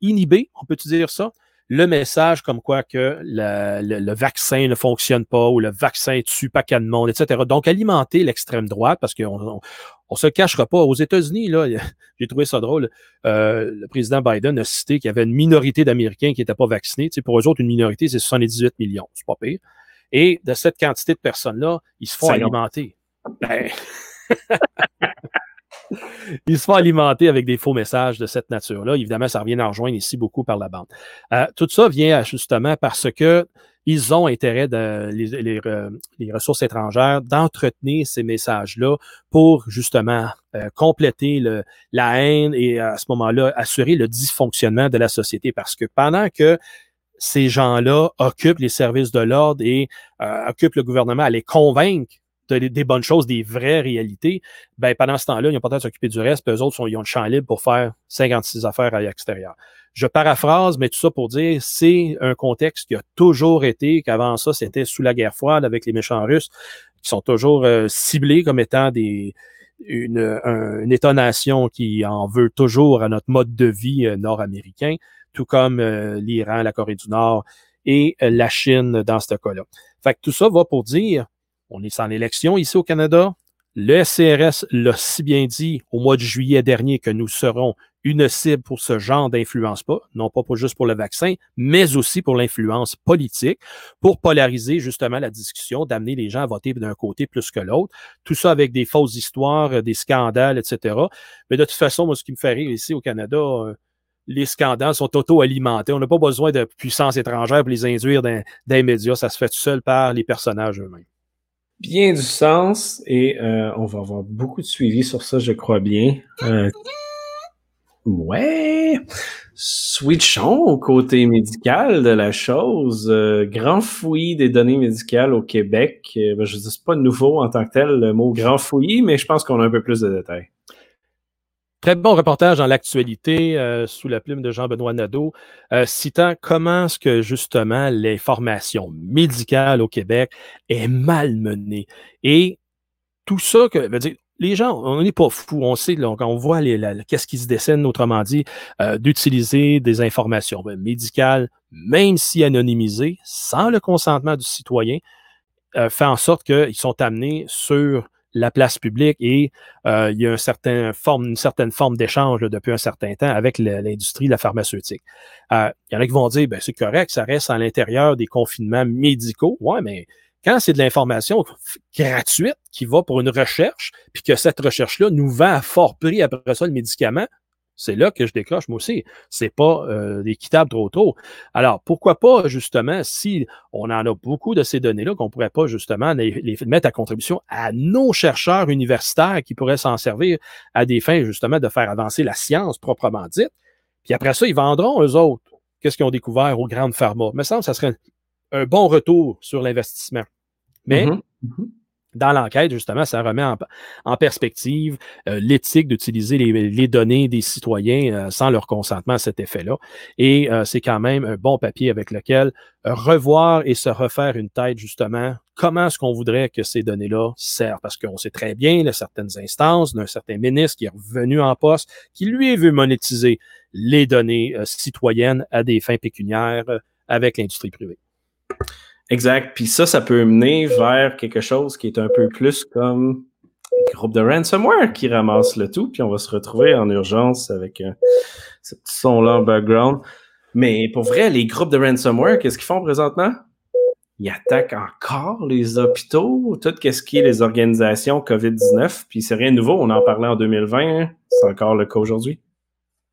inhiber, on peut dire ça, le message comme quoi que le, vaccin ne fonctionne pas ou le vaccin tue pas de monde, etc. Donc, alimenter l'extrême droite, parce qu'on on, se cachera pas. Aux États-Unis, là, j'ai trouvé ça drôle. Euh, le président Biden a cité qu'il y avait une minorité d'Américains qui n'étaient pas vaccinés. Tu pour eux autres, une minorité, c'est 78 millions. C'est pas pire. Et de cette quantité de personnes-là, ils se font alimenter. Ben... Ils se font alimenter avec des faux messages de cette nature-là. Évidemment, ça revient à rejoindre ici beaucoup par la bande. Euh, tout ça vient justement parce que ils ont intérêt, de, les, ressources étrangères, d'entretenir ces messages-là pour justement euh, compléter la haine et à ce moment-là assurer le dysfonctionnement de la société. Parce que pendant que ces gens-là occupent les services de l'ordre et euh, occupent le gouvernement à les convaincre des bonnes choses, des vraies réalités, ben pendant ce temps-là, ils n'ont pas le temps de s'occuper du reste, puis eux autres, sont, ils ont le champ libre pour faire 56 affaires à l'extérieur. Je paraphrase, mais tout ça pour dire, c'est un contexte qui a toujours été, qu'avant ça, c'était sous la guerre froide avec les méchants russes, qui sont toujours euh, ciblés comme étant des, une, une État-nation qui en veut toujours à notre mode de vie euh, nord-américain, tout comme euh, l'Iran, la Corée du Nord et la Chine dans ce cas-là. Fait que tout ça va pour dire, on est en élection ici au Canada. Le SCRS l'a si bien dit au mois de juillet dernier que nous serons une cible pour ce genre d'influence pas, non pas juste pour le vaccin, mais aussi pour l'influence politique, pour polariser justement la discussion, d'amener les gens à voter d'un côté plus que l'autre. Tout ça avec des fausses histoires, des scandales, etc. Mais de toute façon, moi, ce qui me fait rire ici au Canada, euh, les scandales sont auto-alimentés. On n'a pas besoin de puissance étrangère pour les induire dans, dans les médias. Ça se fait tout seul par les personnages eux-mêmes bien du sens et euh, on va avoir beaucoup de suivi sur ça, je crois bien. Euh, ouais. Switchons au côté médical de la chose. Euh, grand fouillis des données médicales au Québec. Ben, je dis pas nouveau en tant que tel le mot grand fouillis, mais je pense qu'on a un peu plus de détails. Très bon reportage dans l'actualité euh, sous la plume de Jean-Benoît Nadeau, euh, citant comment est-ce que justement l'information médicale au Québec est malmenée. Et tout ça, que, dire, les gens, on n'est pas fous, on sait, quand on voit qu'est-ce qui se dessine, autrement dit, euh, d'utiliser des informations ben, médicales, même si anonymisées, sans le consentement du citoyen, fait en sorte qu'ils sont amenés sur la place publique et euh, il y a un certain forme, une certaine forme d'échange depuis un certain temps avec l'industrie de la pharmaceutique. Euh, il y en a qui vont dire, ben, c'est correct, ça reste à l'intérieur des confinements médicaux. Ouais, mais quand c'est de l'information gratuite qui va pour une recherche, puis que cette recherche-là nous vend à fort prix après ça le médicament, c'est là que je décroche moi aussi. C'est pas euh, équitable trop tôt. Alors, pourquoi pas, justement, si on en a beaucoup de ces données-là, qu'on pourrait pas, justement, les, mettre à contribution à nos chercheurs universitaires qui pourraient s'en servir à des fins, justement, de faire avancer la science proprement dite. Puis après ça, ils vendront, eux autres, qu'est-ce qu'ils ont découvert aux grandes pharma. Mais ça, ça serait un bon retour sur l'investissement. Mais mm-hmm. Mm-hmm dans l'enquête, justement, ça remet en, perspective euh, l'éthique d'utiliser les, données des citoyens euh, sans leur consentement à cet effet-là. Et euh, c'est quand même un bon papier avec lequel revoir et se refaire une tête, justement, comment est-ce qu'on voudrait que ces données-là servent? Parce qu'on sait très bien, a certaines instances d'un certain ministre qui est revenu en poste, qui lui veut monétiser les données citoyennes à des fins pécuniaires avec l'industrie privée. Exact. Puis ça, ça peut mener vers quelque chose qui est un peu plus comme les groupes de ransomware qui ramassent le tout, puis on va se retrouver en urgence avec euh, ce petit son-là en background. Mais pour vrai, les groupes de ransomware, qu'est-ce qu'ils font présentement? Ils attaquent encore les hôpitaux, tout ce qui est les organisations COVID-19, puis c'est rien de nouveau, on en parlait en 2020, c'est encore le cas aujourd'hui.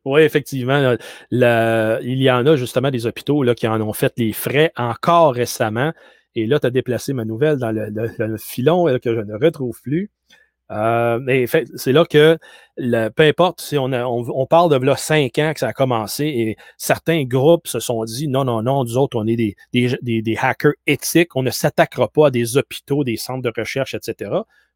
Oui, effectivement. il y en a justement des hôpitaux là, qui en ont fait les frais encore récemment. Et là, tu as déplacé ma nouvelle dans le, filon que je ne retrouve plus. Euh, mais c'est là que, peu importe si on, on, parle de là cinq ans que ça a commencé et certains groupes se sont dit non, non, non, nous autres, on est des, des, des hackers éthiques, on ne s'attaquera pas à des hôpitaux, des centres de recherche, etc.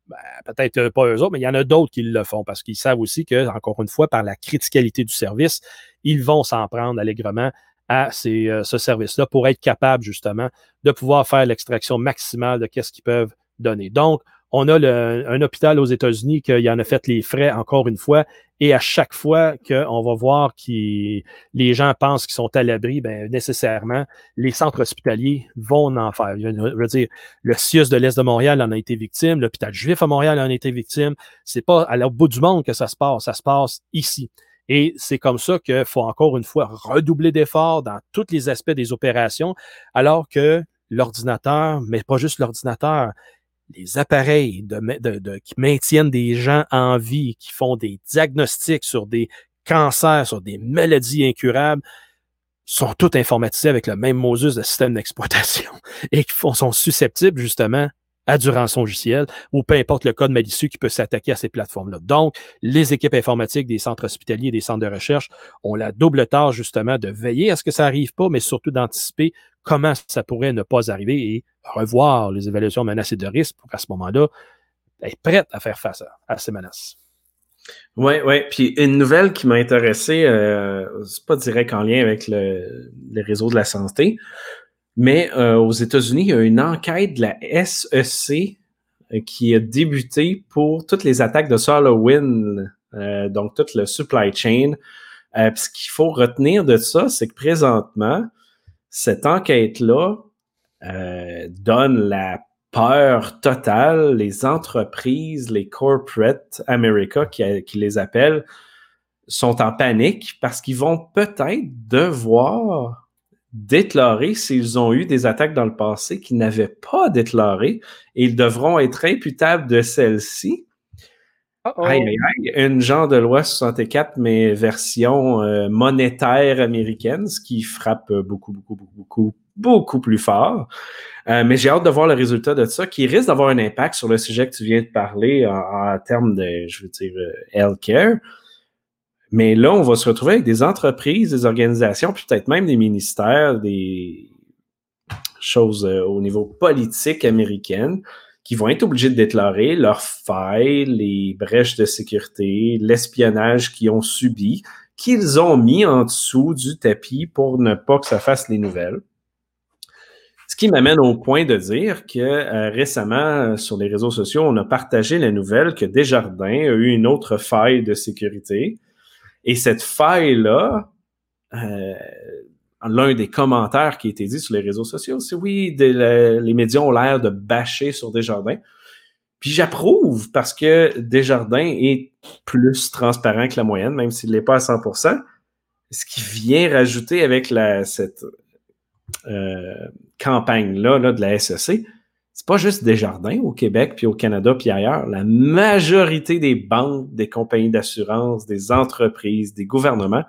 Ben, peut-être pas eux autres, mais il y en a d'autres qui le font parce qu'ils savent aussi que, encore une fois, par la criticalité du service, ils vont s'en prendre allègrement à euh, ce service-là pour être capable justement de pouvoir faire l'extraction maximale de ce qu'ils peuvent donner. Donc, on a un hôpital aux États-Unis qui en a fait les frais encore une fois. Et à chaque fois qu'on va voir que les gens pensent qu'ils sont à l'abri, ben, nécessairement, les centres hospitaliers vont en faire. Je veux dire, le CIUS de l'Est de Montréal en a été victime, l'hôpital juif à Montréal en a été victime. C'est pas à l'autre bout du monde que ça se passe, ça se passe ici. Et c'est comme ça qu'il faut encore une fois redoubler d'efforts dans tous les aspects des opérations, alors que l'ordinateur, mais pas juste l'ordinateur, les appareils qui maintiennent des gens en vie, qui font des diagnostics sur des cancers, sur des maladies incurables, sont tous informatisés avec le même Moses de système d'exploitation et qui sont susceptibles justement à du rançon ou peu importe le code malicieux qui peut s'attaquer à ces plateformes-là. Donc, les équipes informatiques des centres hospitaliers et des centres de recherche ont la double tâche justement de veiller à ce que ça n'arrive pas, mais surtout d'anticiper comment ça pourrait ne pas arriver et revoir les évaluations menacées de risque pour qu'à ce moment-là, être prête à faire face à, ces menaces. Oui, oui. Puis une nouvelle qui m'a intéressé, euh, c'est pas direct en lien avec le, les réseaux de la santé, mais euh, aux États-Unis, il y a une enquête de la SEC euh, qui a débuté pour toutes les attaques de SolarWinds, euh, donc toute le supply chain. ce qu'il faut retenir de ça, c'est que présentement, cette enquête-là donne la peur totale. Les entreprises, les corporate America qui, qui les appellent, sont en panique parce qu'ils vont peut-être devoir déclarer s'ils ont eu des attaques dans le passé qu'ils n'avaient pas déclarées et ils devront être imputables de celles-ci. Une genre de loi 64, mais version euh, monétaire américaine, ce qui frappe beaucoup, beaucoup, beaucoup, beaucoup, beaucoup plus fort. Euh, mais j'ai hâte de voir le résultat de ça, qui risque d'avoir un impact sur le sujet que tu viens de parler en, termes de, je veux dire, euh, healthcare. Mais là, on va se retrouver avec des entreprises, des organisations, peut-être même des ministères, des choses euh, au niveau politique américaine qui vont être obligés de déclarer leurs failles, les brèches de sécurité, l'espionnage qu'ils ont subi, qu'ils ont mis en dessous du tapis pour ne pas que ça fasse les nouvelles. Ce qui m'amène au point de dire que euh, récemment, sur les réseaux sociaux, on a partagé la nouvelle que Desjardins a eu une autre faille de sécurité et cette faille-là, euh, l'un des commentaires qui a été dit sur les réseaux sociaux, c'est oui, les médias ont l'air de bâcher sur Desjardins. Puis j'approuve parce que Desjardins est plus transparent que la moyenne, même s'il n'est pas à 100%. Ce qui vient rajouter avec la, cette euh, campagne-là là, de la SEC, c'est pas juste Desjardins au Québec, puis au Canada, puis ailleurs. La majorité des banques, des compagnies d'assurance, des entreprises, des gouvernements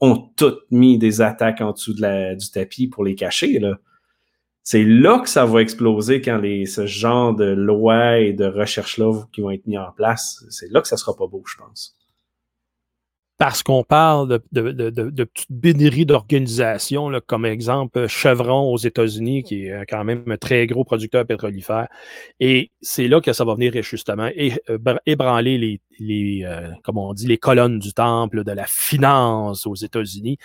ont toutes mis des attaques en dessous du tapis pour les cacher. C'est là que ça va exploser quand les, ce genre de lois et de recherches-là qui vont être mis en place. C'est là que ça sera pas beau, je pense parce qu'on parle de, de, de, de petites bénéries d'organisation, comme exemple Chevron aux États-Unis, qui est quand même un très gros producteur pétrolifère. Et c'est là que ça va venir justement euh, ébranler les, les euh, on dit, les colonnes du temple de la finance aux États-Unis.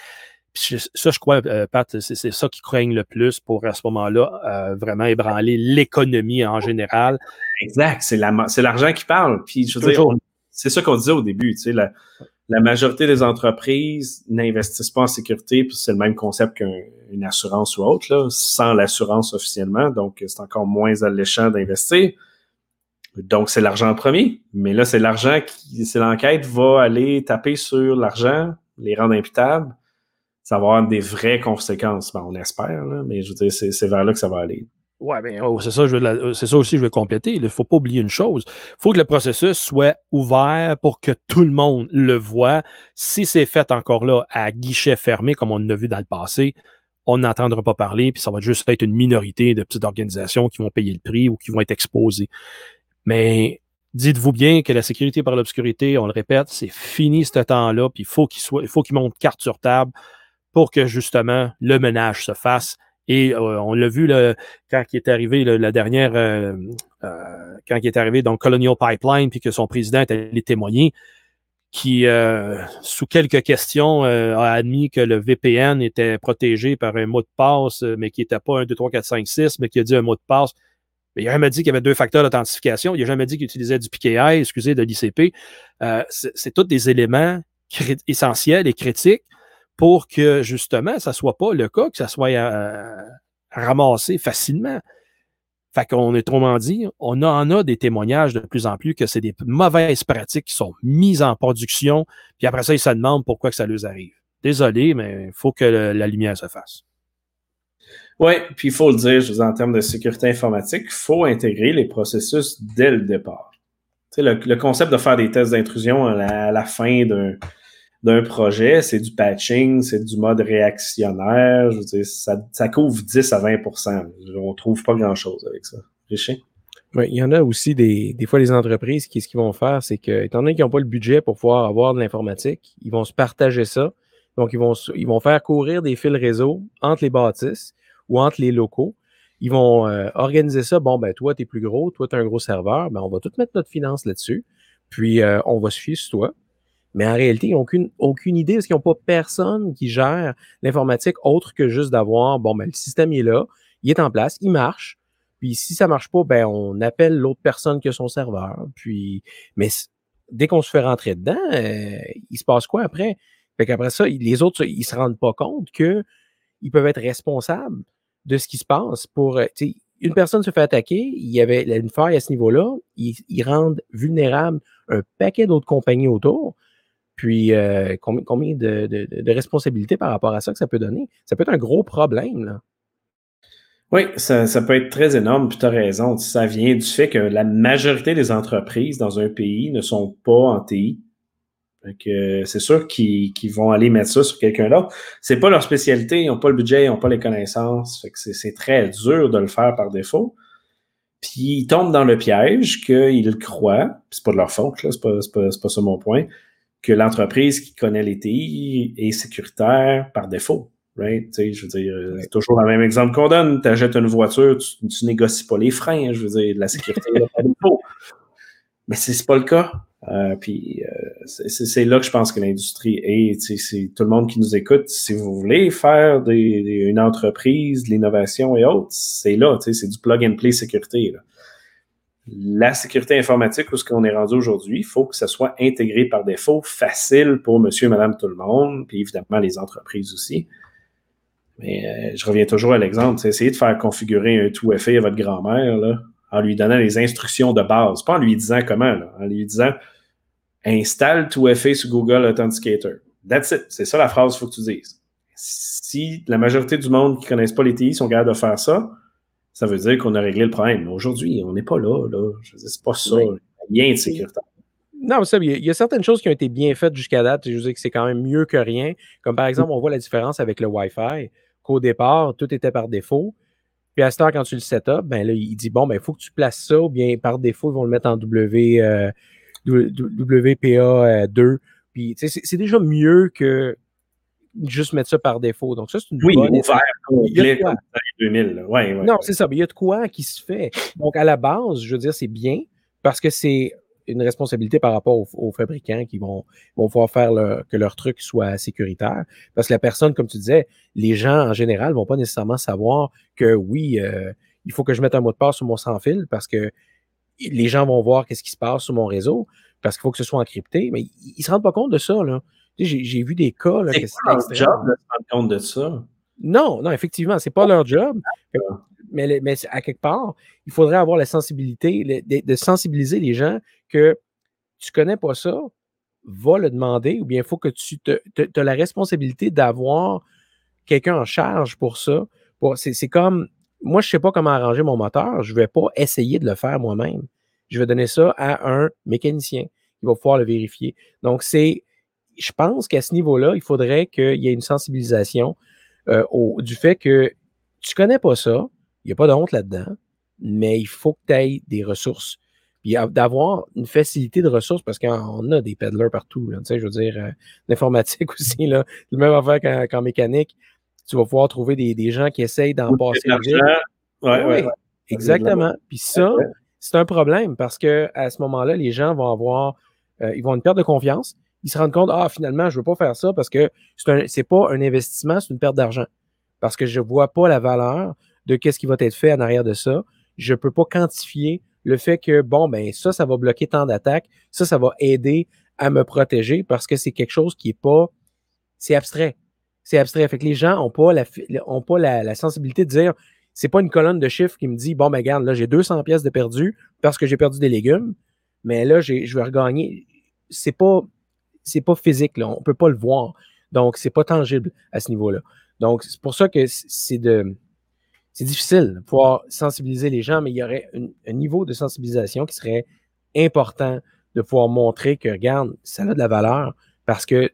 Ça, je crois, euh, Pat, c'est ça qui craigne le plus pour à ce moment-là vraiment ébranler l'économie en général. Exact, c'est l'argent qui parle. Puis je veux dire, c'est ça qu'on disait au début, tu sais, la, la majorité des entreprises n'investissent pas en sécurité, puis c'est le même concept qu'une assurance ou autre, sans l'assurance officiellement, donc c'est encore moins alléchant d'investir. Donc, c'est l'argent premier. Mais là, c'est l'argent qui, c'est l'enquête va aller taper sur l'argent, les rendre imputables. Ça va avoir des vraies conséquences. Ben, on espère, là, mais je veux dire, c'est vers là que ça va aller. Oui, bien, oh, c'est ça, c'est ça aussi, je veux compléter. Il ne faut pas oublier une chose. Il faut que le processus soit ouvert pour que tout le monde le voit. Si c'est fait encore là à guichet fermé, comme on l'a vu dans le passé, on n'entendra pas parler, puis ça va juste être une minorité de petites organisations qui vont payer le prix ou qui vont être exposées. Mais dites-vous bien que la sécurité par l'obscurité, on le répète, c'est fini ce temps-là, puis il faut il faut qu'il monte carte sur table pour que justement le ménage se fasse et euh, on l'a vu quand il est arrivé la dernière, euh, euh, quand il est arrivé dans Colonial Pipeline, puis que son président est allé témoigner, qui, sous quelques questions, a admis que le VPN était protégé par un mot de passe, mais qui n'était pas un 2, 3, 4, 5, 6, mais qui a dit un mot de passe. Il n'a jamais dit qu'il y avait deux facteurs d'authentification. Il n'a jamais dit qu'il utilisait du PKI, excusez, de l'ICP. c'est tous des éléments essentiels et critiques pour que justement, ça ne soit pas le cas, que ça soit euh, ramassé facilement. Fait qu'on est autrement dit, on en a des témoignages de plus en plus que c'est des mauvaises pratiques qui sont mises en production, puis après ça, ils se demandent pourquoi que ça leur arrive. Désolé, mais il faut que la lumière se fasse. Oui, puis il faut le dire, en termes de sécurité informatique, il faut intégrer les processus dès le départ. Tu sais, le, concept de faire des tests d'intrusion à la fin d'un d'un projet, c'est du patching, c'est du mode réactionnaire. Je veux dire, ça, couvre 10 à 20% On trouve pas grand-chose avec ça. Richer? Oui, il y en a aussi des, fois les entreprises qui ce qu'ils vont faire, c'est que, étant donné qu'ils n'ont pas le budget pour pouvoir avoir de l'informatique, ils vont se partager ça. Donc, ils vont, ils vont faire courir des fils réseau entre les bâtisses ou entre les locaux. Ils vont euh, organiser ça. Bon, ben, toi, tu es plus gros, toi, tu as un gros serveur. Ben, on va tout mettre notre finance là-dessus. Puis, euh, on va se fier sur toi. Mais en réalité, ils n'ont aucune, aucune idée parce qu'ils n'ont pas personne qui gère l'informatique autre que juste d'avoir, bon, ben, le système est là, il est en place, il marche. Puis si ça marche pas, ben, on appelle l'autre personne qui a son serveur. Puis, mais dès qu'on se fait rentrer dedans, euh, il se passe quoi après? Fait qu'après ça, les autres, ils se rendent pas compte qu'ils peuvent être responsables de ce qui se passe pour, euh, une personne se fait attaquer, il y avait une faille à ce niveau-là, ils, ils rendent vulnérables un paquet d'autres compagnies autour. Puis, euh, combien, de, responsabilités par rapport à ça que ça peut donner? Ça peut être un gros problème. Là. Oui, ça, peut être très énorme, puis tu as raison. Ça vient du fait que la majorité des entreprises dans un pays ne sont pas en TI. C'est sûr qu'ils vont aller mettre ça sur quelqu'un d'autre. C'est pas leur spécialité, ils n'ont pas le budget, ils n'ont pas les connaissances. c'est très dur de le faire par défaut. Puis ils tombent dans le piège qu'ils croient, c'est pas de leur faute, là, c'est pas, pas, pas ça mon point, que l'entreprise qui connaît les TI est sécuritaire par défaut. Right? je veux dire, c'est toujours le même exemple qu'on donne. Tu achètes une voiture, tu, tu, négocies pas les freins, je veux dire, la sécurité par défaut. Mais c'est pas le cas. Euh, puis euh, c'est là que je pense que l'industrie est. C'est tout le monde qui nous écoute. Si vous voulez faire des, une entreprise, de l'innovation et autres, c'est là. C'est du plug and play sécurité. Là la sécurité informatique, où ce qu'on est rendu aujourd'hui, il faut que ça soit intégré par défaut, facile pour monsieur, madame, tout le monde, puis évidemment les entreprises aussi. Mais euh, je reviens toujours à l'exemple, c'est essayer de faire configurer un tout FA à votre grand-mère, en lui donnant les instructions de base, pas en lui disant comment, en lui disant installe tout FA sur Google Authenticator. That's it. C'est ça la phrase qu'il faut que tu dises. Si la majorité du monde qui ne connaissent pas les TI sont capables de faire ça, ça veut dire qu'on a réglé le problème. Mais aujourd'hui, on n'est pas là. là. C'est pas ça. Rien de sécuritaire. Non, ça, il y, a certaines choses qui ont été bien faites jusqu'à date. Je veux dire que c'est quand même mieux que rien. Comme par exemple, on voit la différence avec le Wi-Fi, qu'au départ, tout était par défaut. Puis à ce temps, quand tu le setup, ben là, il dit bon, ben, il faut que tu places ça, ou bien par défaut, ils vont le mettre en W, euh, WPA2. Euh, Puis c'est déjà mieux que juste mettre ça par défaut. Donc, ça, c'est une oui, bonne ouvert, complet, comme 2000. Ouais, ouais, non, c'est ça. Mais il y a de quoi qui se fait. Donc, à la base, je veux dire, c'est bien parce que c'est une responsabilité par rapport aux, fabricants qui vont, vont pouvoir faire que leur truc soit sécuritaire. Parce que la personne, comme tu disais, les gens en général ne vont pas nécessairement savoir que oui, euh, il faut que je mette un mot de passe sur mon sans-fil parce que les gens vont voir qu'est-ce qui se passe sur mon réseau parce qu'il faut que ce soit encrypté. Mais ils ne se rendent pas compte de ça. Là. J'ai vu des cas. C'est pas leur job de se rendre compte de ça. Non, non, effectivement, c'est pas leur job. Mais, mais, à quelque part, il faudrait avoir la sensibilité, de, sensibiliser les gens que tu connais pas ça, va le demander, ou bien il faut que tu te, as la responsabilité d'avoir quelqu'un en charge pour ça. c'est comme, moi, je sais pas comment arranger mon moteur, je vais pas essayer de le faire moi-même. Je vais donner ça à un mécanicien qui va pouvoir le vérifier. Donc, c'est je pense qu'à ce niveau-là, il faudrait qu'il y ait une sensibilisation euh, du fait que tu ne connais pas ça, il n'y a pas de honte là-dedans, mais il faut que tu aies des ressources. Puis d'avoir une facilité de ressources, parce qu'on a des peddlers partout, tu sais, je veux dire, euh, l'informatique aussi, là, le même affaire qu'en mécanique, tu vas pouvoir trouver des, gens qui essayent d'en passer vite. Ouais, ouais, exactement. Puis ça, c'est un problème parce qu'à ce moment-là, les gens vont avoir, euh, ils vont avoir une perte de confiance ils se rendent compte, ah, finalement, je ne veux pas faire ça parce que ce n'est pas un investissement, c'est une perte d'argent. Parce que je ne vois pas la valeur de qu'est-ce qui va être fait en arrière de ça. Je ne peux pas quantifier le fait que, bon, ben ça, ça va bloquer tant d'attaques. Ça, ça va aider à me protéger parce que c'est quelque chose qui n'est pas. C'est abstrait. C'est abstrait. Fait que les gens n'ont pas, la, ont pas la, sensibilité de dire c'est pas une colonne de chiffres qui me dit bon, ben regarde, là, j'ai 200 pièces de perdu parce que j'ai perdu des légumes, mais là, je vais regagner. C'est pas c'est pas physique, là, on peut pas le voir. Donc, c'est pas tangible à ce niveau-là. Donc, c'est pour ça que c'est de. C'est difficile de pouvoir sensibiliser les gens, mais il y aurait un niveau de sensibilisation qui serait important de pouvoir montrer que, regarde, ça a de la valeur parce que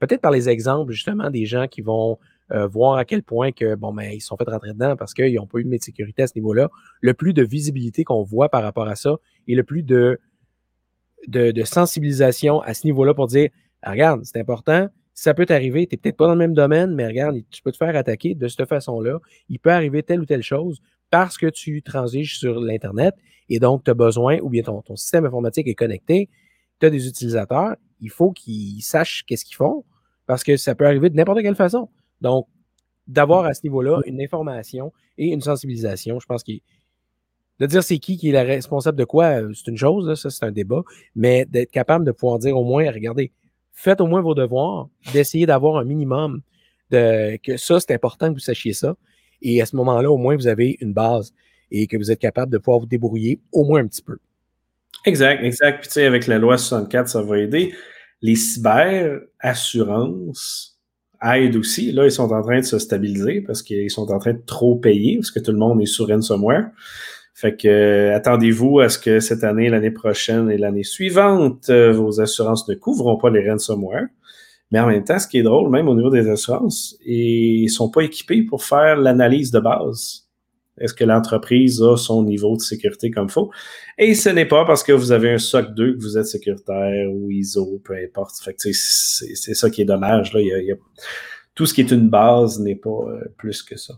peut-être par les exemples, justement, des gens qui vont euh, voir à quel point que, bon, ben, ils sont fait rentrer dedans parce qu'ils n'ont pas eu de sécurité à ce niveau-là. Le plus de visibilité qu'on voit par rapport à ça et le plus de de, sensibilisation à ce niveau-là pour dire ah, regarde, c'est important, ça peut t'arriver, tu n'es peut-être pas dans le même domaine, mais regarde, tu peux te faire attaquer de cette façon-là. Il peut arriver telle ou telle chose parce que tu transiges sur l'Internet et donc tu as besoin, ou bien ton, ton système informatique est connecté, tu as des utilisateurs, il faut qu'ils sachent qu'est-ce qu'ils font parce que ça peut arriver de n'importe quelle façon. Donc, d'avoir à ce niveau-là une information et une sensibilisation, je pense qu'il de dire c'est qui qui est responsable de quoi, euh, c'est une chose, ça c'est un débat, mais d'être capable de pouvoir dire au moins, regardez, faites au moins vos devoirs, d'essayer d'avoir un minimum, de, que ça c'est important que vous sachiez ça, et à ce moment-là, au moins vous avez une base et que vous êtes capable de pouvoir vous débrouiller au moins un petit peu. Exact, exact. Puis tu sais, avec la loi 64, ça va aider. Les cyber-assurances aident aussi. Là, ils sont en train de se stabiliser parce qu'ils sont en train de trop payer parce que tout le monde est sur ransomware. Fait que euh, attendez-vous à ce que cette année, l'année prochaine et l'année suivante, euh, vos assurances ne couvront pas les ransomware. Mais en même temps, ce qui est drôle, même au niveau des assurances, ils ne sont pas équipés pour faire l'analyse de base. Est-ce que l'entreprise a son niveau de sécurité comme faut? Et ce n'est pas parce que vous avez un SOC 2 que vous êtes sécuritaire ou ISO, peu importe. Fait que c'est ça qui est dommage. Là. tout ce qui est une base n'est pas euh, plus que ça.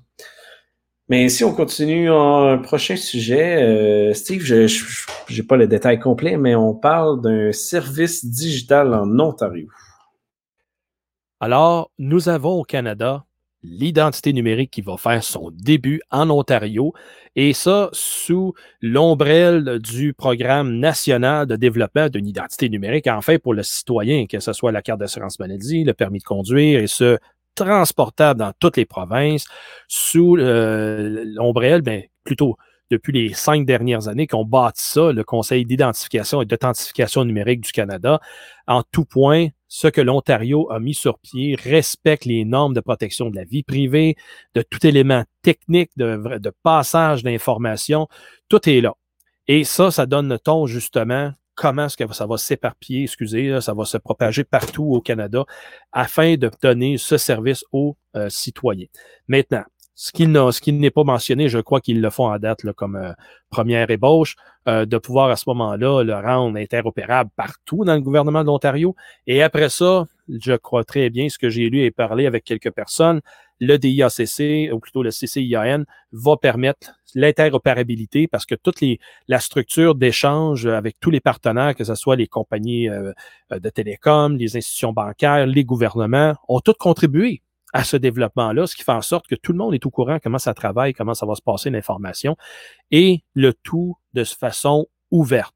Mais si on continue en prochain sujet, euh, Steve, je n'ai pas le détail complet, mais on parle d'un service digital en Ontario. Alors, nous avons au Canada l'identité numérique qui va faire son début en Ontario, et ça sous l'ombrelle du programme national de développement d'une identité numérique, en fait, pour le citoyen, que ce soit la carte d'assurance maladie, le permis de conduire, et ce, transportable dans toutes les provinces sous euh, l'ombrelle, ben, plutôt depuis les cinq dernières années qu'on bâtit ça, le Conseil d'identification et d'authentification numérique du Canada, en tout point, ce que l'Ontario a mis sur pied respecte les normes de protection de la vie privée, de tout élément technique, de, de passage d'informations. Tout est là. Et ça, ça donne le ton justement comment est-ce que ça va s'éparpiller, excusez, ça va se propager partout au Canada afin de donner ce service aux euh, citoyens. Maintenant, ce qui n'est pas mentionné, je crois qu'ils le font à date là, comme euh, première ébauche, euh, de pouvoir à ce moment-là le rendre interopérable partout dans le gouvernement de l'Ontario. Et après ça, je crois très bien ce que j'ai lu et parlé avec quelques personnes, le DIACC, ou plutôt le CCIAN, va permettre l'interopérabilité parce que toute les, la structure d'échange avec tous les partenaires, que ce soit les compagnies euh, de télécom, les institutions bancaires, les gouvernements, ont toutes contribué à ce développement-là, ce qui fait en sorte que tout le monde est au courant comment ça travaille, comment ça va se passer l'information, et le tout de façon ouverte.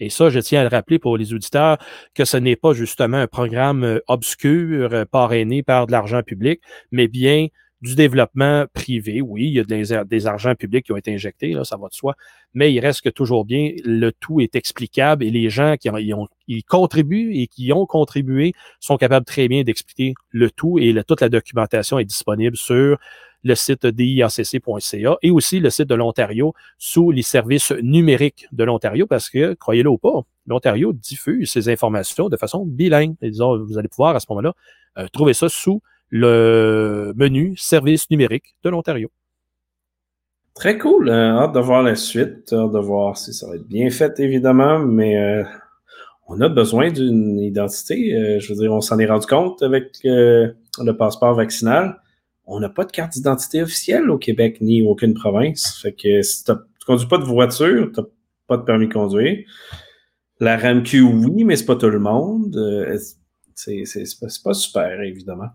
Et ça, je tiens à le rappeler pour les auditeurs que ce n'est pas justement un programme euh, obscur, euh, parrainé par de l'argent public, mais bien du développement privé. Oui, il y a des, argents publics qui ont été injectés, là, ça va de soi, mais il reste que toujours bien, le tout est explicable et les gens qui ont, ils contribuent et qui ont contribué sont capables très bien d'expliquer le tout et toute la documentation est disponible sur le site diacc.ca et aussi le site de l'Ontario sous les services numériques de l'Ontario parce que, croyez-le ou pas, l'Ontario diffuse ces informations de façon bilingue. Vous allez pouvoir à ce moment-là euh, trouver ça sous le menu service numérique de l'Ontario. Très cool. Euh, hâte de voir la suite, de voir si ça va être bien fait, évidemment, mais euh, on a besoin d'une identité. Euh, je veux dire, on s'en est rendu compte avec le passeport vaccinal. On n'a pas de carte d'identité officielle au Québec ni aucune province. Fait que si tu ne conduis pas de voiture, tu n'as pas de permis de conduire. La RAMQ, oui, mais c'est pas tout le monde. c'est pas, pas super, évidemment.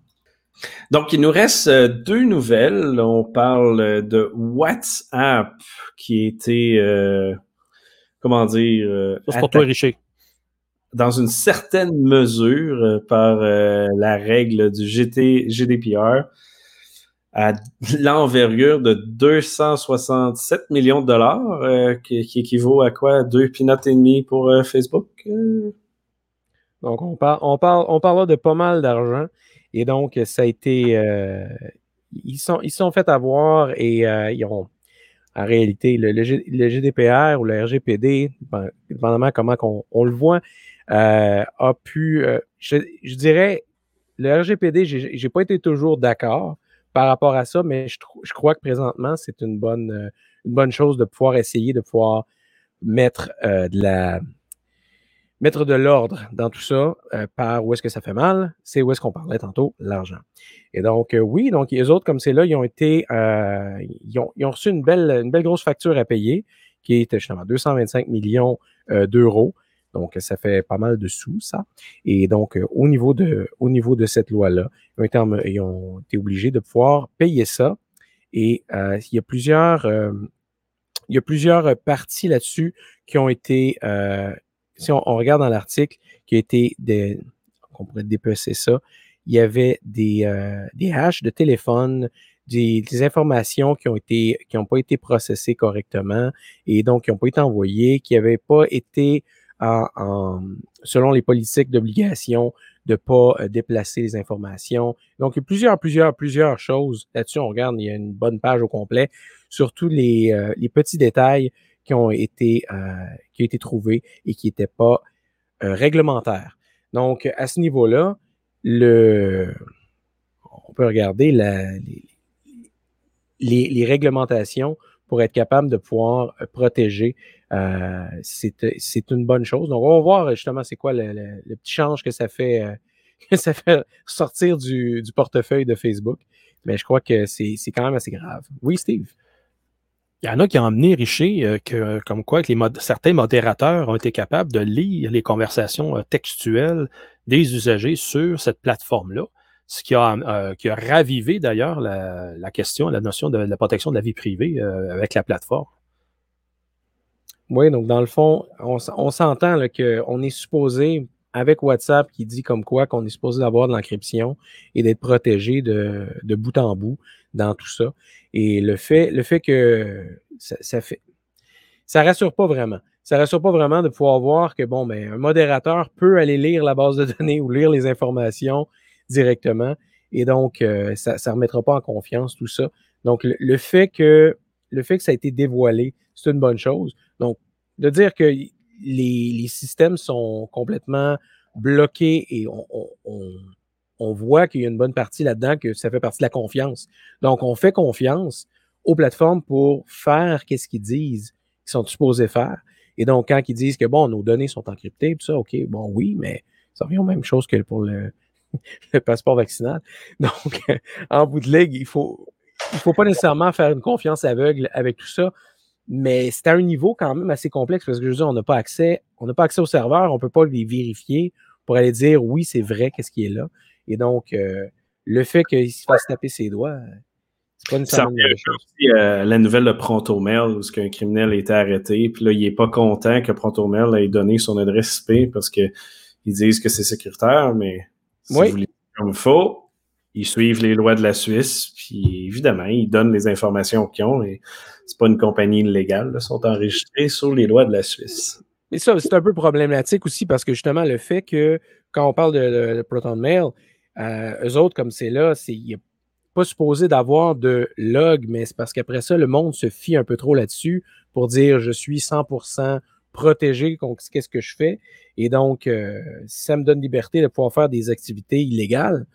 Donc, il nous reste euh, deux nouvelles. On parle de WhatsApp qui était, euh, comment dire... Euh, pour toi, Richer. Dans une certaine mesure par la règle du GT, GDPR à l'envergure de 267 millions de dollars, qui, équivaut à quoi? Deux pinottes et demi pour Facebook? Donc, on, parle, on, parle, on parle de pas mal d'argent. Et donc, ça a été. Euh, ils sont, ils sont fait avoir et euh, ils ont. En réalité, le, GDPR ou le RGPD, dépendamment comment on, le voit, euh, a pu. Je, dirais, le RGPD, j'ai n'ai pas été toujours d'accord par rapport à ça, mais je, crois que présentement, c'est une bonne, une bonne chose de pouvoir essayer de pouvoir mettre mettre de l'ordre dans tout ça euh, par où est-ce que ça fait mal, c'est où est-ce qu'on parlait tantôt, l'argent. Et donc, euh, oui, donc les autres comme c'est là, ils ont été, euh, ils, ont, reçu une belle, grosse facture à payer, qui est justement 225 millions d'euros. Donc, ça fait pas mal de sous, ça. Et donc, au, niveau de, au niveau de cette loi-là, ils, ils, ont été obligés de pouvoir payer ça. Et il y a plusieurs, il y a plusieurs parties là-dessus qui ont été si on, regarde dans l'article qui a été, des, on pourrait dépecer ça, il y avait des, euh, des de téléphone, des, informations qui ont été qui n'ont pas été processées correctement et donc qui n'ont pas été envoyées, qui n'avaient pas été selon les politiques d'obligation de ne pas euh, déplacer les informations. Donc, il y a plusieurs, plusieurs, plusieurs choses. Là-dessus, on regarde, il y a une bonne page au complet sur tous les, euh, les petits détails qui ont été, euh, qui ont été trouvés et qui n'étaient pas réglementaires. Donc, à ce niveau-là, le, on peut regarder la, les, réglementations pour être capable de pouvoir euh, protéger. c'est une bonne chose. Donc, on va voir justement c'est quoi le, petit change que ça fait, sortir du, portefeuille de Facebook. Mais je crois que c'est quand même assez grave. Oui, Steve? Il y en a qui ont emmené Richer, euh, que, comme quoi que certains modérateurs ont été capables de lire les conversations euh, textuelles des usagers sur cette plateforme-là, ce qui a, euh, ravivé d'ailleurs la, question, la notion de, la protection de la vie privée avec la plateforme. Oui, donc dans le fond, on, s'entend qu'on est supposé, avec WhatsApp qui dit comme quoi qu'on est supposé avoir de l'encryption et d'être protégé de, de, bout en bout dans tout ça. Et le fait, le fait que ça, ça fait. Ça rassure pas vraiment. ça ne rassure pas vraiment de pouvoir voir que bon, ben, un modérateur peut aller lire la base de données ou lire les informations directement. Et donc, euh, ça ne remettra pas en confiance tout ça. Donc, le, fait que, le fait que ça a été dévoilé, c'est une bonne chose. Donc, de dire que les, systèmes sont complètement bloqués et on, voit qu'il y a une bonne partie là-dedans, que ça fait partie de la confiance. Donc, on fait confiance aux plateformes pour faire qu'est-ce qu'ils disent qu'ils sont supposés faire. Et donc, quand ils disent que, bon, nos données sont encryptées, tout ça, OK, bon, oui, mais ça revient aux mêmes choses que pour le, passeport vaccinal. Donc, en bout de ligue, il faut, il faut pas nécessairement faire une confiance aveugle avec tout ça, mais c'est à un niveau quand même assez complexe parce que je veux dire, on n'a pas accès, on n'a pas accès au serveur, on ne peut pas les vérifier pour aller dire oui, c'est vrai, qu'est-ce qui est là. Et donc, euh, le fait qu'il se fasse taper ses doigts, c'est pas nécessairement une chose. Euh, la nouvelle de Pronto Mail, où un criminel a été arrêté, puis là, il n'est pas content que Pronto Mail ait donné son adresse IP parce qu'ils disent que c'est sécuritaire, mais si vous voulez comme il faut, ils suivent les lois de la Suisse, puis évidemment, ils donnent les informations qu'ils ont, et c'est pas une compagnie illégale, ils sont enregistrés sur les lois de la Suisse. Mais ça, c'est un peu problématique aussi parce que justement, le fait que quand on parle de, Proton Mail, euh, eux autres, comme c'est là, il n'est pas supposé d'avoir de log, mais c'est parce qu'après ça, le monde se fie un peu trop là-dessus pour dire je suis 100% protégé contre ce que je fais. Et donc, euh, ça me donne liberté de pouvoir faire des activités illégales,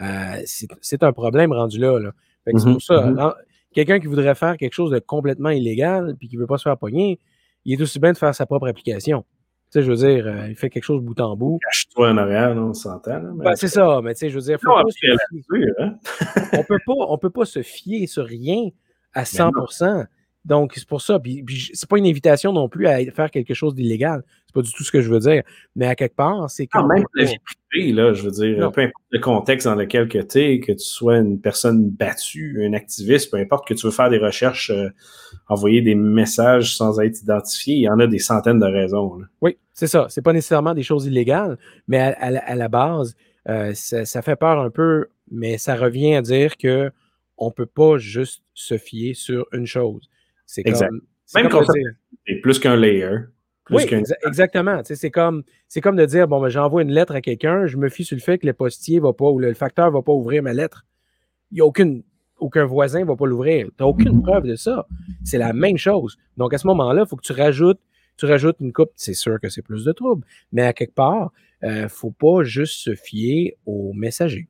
euh, c'est un problème rendu là. C'est pour mm-hmm, ça, mm-hmm. quelqu'un qui voudrait faire quelque chose de complètement illégal puis qui ne veut pas se faire pogner, il est aussi bien de faire sa propre application. Tu sais, je veux dire, euh, il fait quelque chose bout en bout. Cache-toi en arrière, on s'entend. Ben, c'est ça, mais tu sais, je veux dire, faut pas hein? on peut pas, on peut pas se fier sur rien à 100%. Donc, c'est pour ça. Puis, puis c'est pas une invitation non plus à faire quelque chose d'illégal. C'est pas du tout ce que je veux dire. Mais à quelque part, c'est quand même la vie privée, là, je veux dire, peu importe le contexte dans lequel que tu es, que tu sois une personne battue, un activiste, peu importe que tu veux faire des recherches, euh, envoyer des messages sans être identifié, il y en a des centaines de raisons. Oui, c'est ça. C'est pas nécessairement des choses illégales, mais à, la base, euh, ça, ça, fait peur un peu, mais ça revient à dire que on peut pas juste se fier sur une chose. C'est comme. Même quand c'est plus qu'un layer. oui, exactement. C'est comme, comme de dire bon, ben, j'envoie une lettre à quelqu'un, je me fie sur le fait que le postier va pas ou le facteur ne va pas ouvrir ma lettre. Il n'y a aucune, aucun voisin ne va pas l'ouvrir. Tu n'as aucune preuve de ça. C'est la même chose. Donc, à ce moment-là, il faut que tu rajoutes, tu rajoutes une coupe. C'est sûr que c'est plus de troubles, mais à quelque part, il euh, ne faut pas juste se fier aux messagers.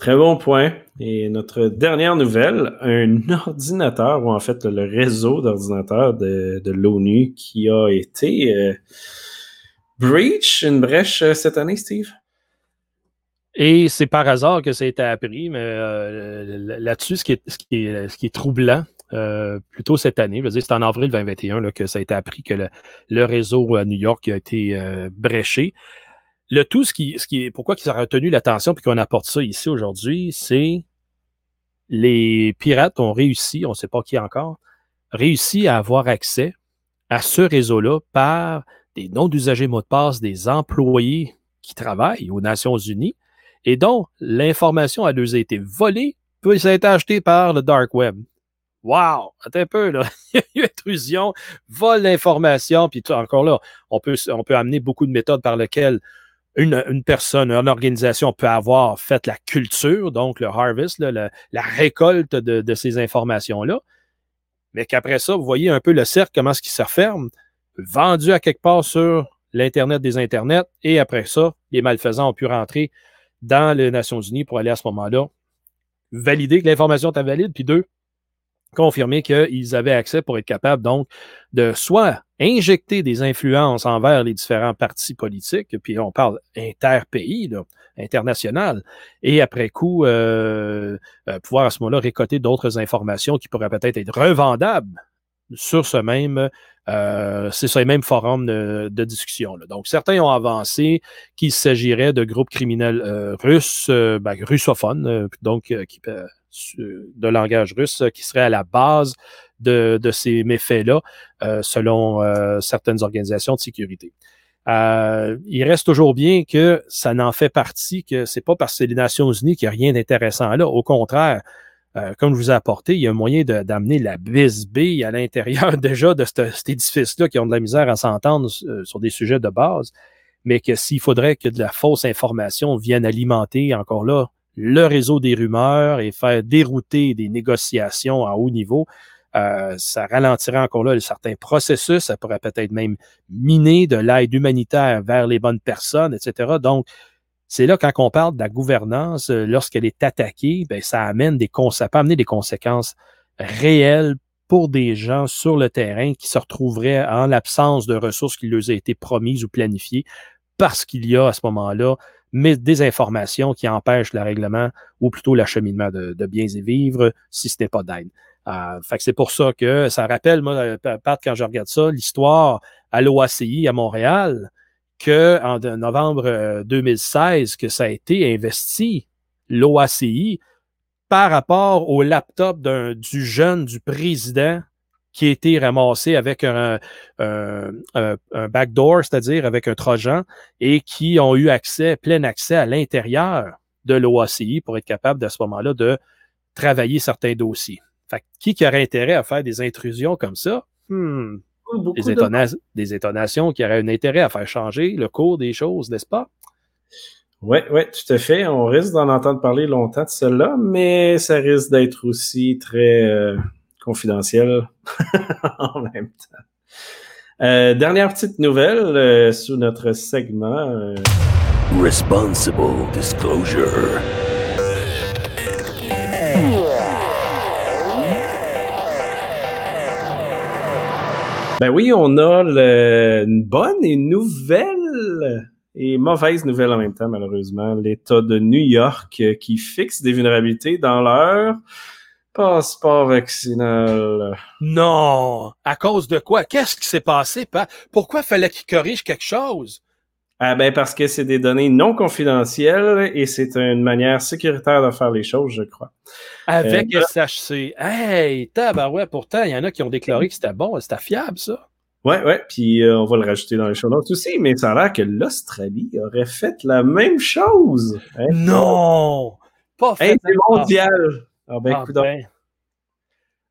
Très bon point. Et notre dernière nouvelle, un ordinateur, ou en fait le réseau d'ordinateurs de, l'ONU qui a été euh, breach, une brèche euh, cette année, Steve? Et c'est par hasard que ça a été appris, mais euh, là-dessus, ce, qui est, ce, ce qui est troublant, plutôt cette année, c'est en avril 2021 que ça a été appris que le, réseau à New York a été bréché le tout, ce qui, est, pourquoi ça a retenu l'attention puis qu'on apporte ça ici aujourd'hui, c'est les pirates ont réussi, on ne sait pas qui encore, réussi à avoir accès à ce réseau-là par des noms d'usagers mots de passe des employés qui travaillent aux Nations Unies et dont l'information a deux été volée, puis ça a été acheté par le Dark Web. Wow! Attends un peu, là. Il y a eu intrusion, vol d'information, puis encore là, on peut amener beaucoup de méthodes par lesquelles une, personne, une organisation peut avoir fait la culture, donc le harvest, la, récolte de, ces informations-là, mais qu'après ça, vous voyez un peu le cercle, comment est-ce qu'il se referme, vendu à quelque part sur l'Internet des Internets, et après ça, les malfaisants ont pu rentrer dans les Nations Unies pour aller à ce moment-là valider que l'information était valide, puis deux, confirmer qu'ils avaient accès pour être capables donc de soit injecter des influences envers les différents partis politiques, puis on parle interpays, international, et après coup, euh, euh, pouvoir à ce moment-là récolter d'autres informations qui pourraient peut-être être revendables sur ce même, euh, c'est ce même forum de, discussion. Là. Donc, certains ont avancé qu'il s'agirait de groupes criminels russes, ben, russophones, donc qui de langage russe qui serait à la base de, ces méfaits-là, euh, selon euh, certaines organisations de sécurité. Euh, il reste toujours bien que ça n'en fait partie, que c'est pas parce que c'est les Nations Unies qu'il n'y a rien d'intéressant là. Au contraire, euh, comme je vous ai apporté, il y a un moyen d'amener la bisbille à l'intérieur déjà de cet édifice-là qui ont de la misère à s'entendre euh, sur des sujets de base, mais que s'il faudrait que de la fausse information vienne alimenter encore là le réseau des rumeurs et faire dérouter des négociations à haut niveau, euh, ça ralentirait encore là certains processus, ça pourrait peut-être même miner de l'aide humanitaire vers les bonnes personnes, etc. Donc, c'est là quand on parle de la gouvernance, euh, lorsqu'elle est attaquée, ben, ça amène des ça peut amener des conséquences réelles pour des gens sur le terrain qui se retrouveraient en l'absence de ressources qui leur ont été promises ou planifiées parce qu'il y a à ce moment-là des informations qui empêchent le règlement ou plutôt l'acheminement de, biens et vivres si ce n'est pas d'aide. Euh, c'est pour ça que ça rappelle, moi, euh, Pat, quand je regarde ça, l'histoire à l'OACI à Montréal, que en novembre 2016 euh, que ça a été investi, l'OACI, par rapport au laptop du jeune du président qui a été ramassé avec un, backdoor, c'est-à-dire avec un trojan, et qui ont eu accès, plein accès à l'intérieur de l'OACI pour être capable, à ce moment-là, de travailler certains dossiers. Fait qui, qui aurait intérêt à faire des intrusions comme ça? Hmm, des, étonnations qui auraient un intérêt à faire changer le cours des choses, n'est-ce pas? Oui, oui, tout à fait. On risque d'en entendre parler longtemps de cela, mais ça risque d'être aussi très euh, confidentiel en même temps. Euh, dernière petite nouvelle euh, sous notre segment. Responsible Disclosure. Ben oui, on a une bonne et nouvelle et mauvaise nouvelle en même temps, malheureusement. L'État de New York euh, qui fixe des vulnérabilités dans leur passeport vaccinal. Non! À cause de quoi? Qu'est-ce qui s'est passé? Pourquoi fallait qu'il corrige quelque chose? Ah ben parce que c'est des données non confidentielles et c'est une manière sécuritaire de faire les choses, je crois. Avec euh, SHC. Hey, ouais, pourtant, il y en a qui ont déclaré que c'était bon, c'était fiable, ça. Ouais, ouais, puis euh, on va le rajouter dans les show notes aussi, mais ça a l'air que l'Australie aurait fait la même chose. Hein? Non! Pas fait. c'est mondial. Ah ben, ah, ben.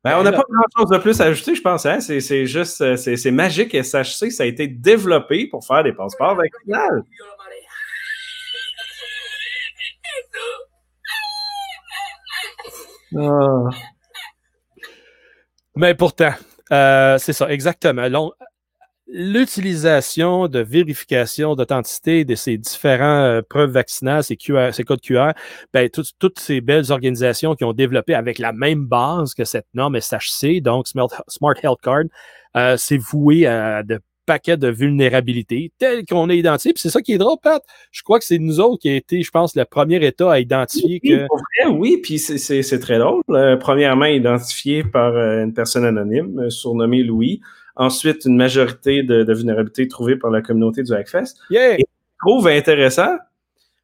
Ben, on n'a pas grand-chose de plus à ajouter, je pense. Hein? C'est juste, euh, c'est magique SHC, ça a été développé pour faire des passeports vaccinales. Ah. Mais pourtant, euh, c'est ça, exactement l'utilisation de vérification d'authenticité de ces différents euh, preuves vaccinales, ces, QR, ces codes QR, ben, toutes ces belles organisations qui ont développé avec la même base que cette norme SHC, donc Smart Health Card, euh, c'est voué à de paquets de vulnérabilités telles qu'on a identifiées. Puis c'est ça qui est drôle, Pat. Je crois que c'est nous autres qui a été, je pense, le premier État à identifier que. oui, puis c'est très drôle. Euh, premièrement, identifié par une personne anonyme, surnommée Louis. Ensuite, une majorité de, vulnérabilités trouvées par la communauté du Hackfest. Yeah. Et ce que je trouve intéressant,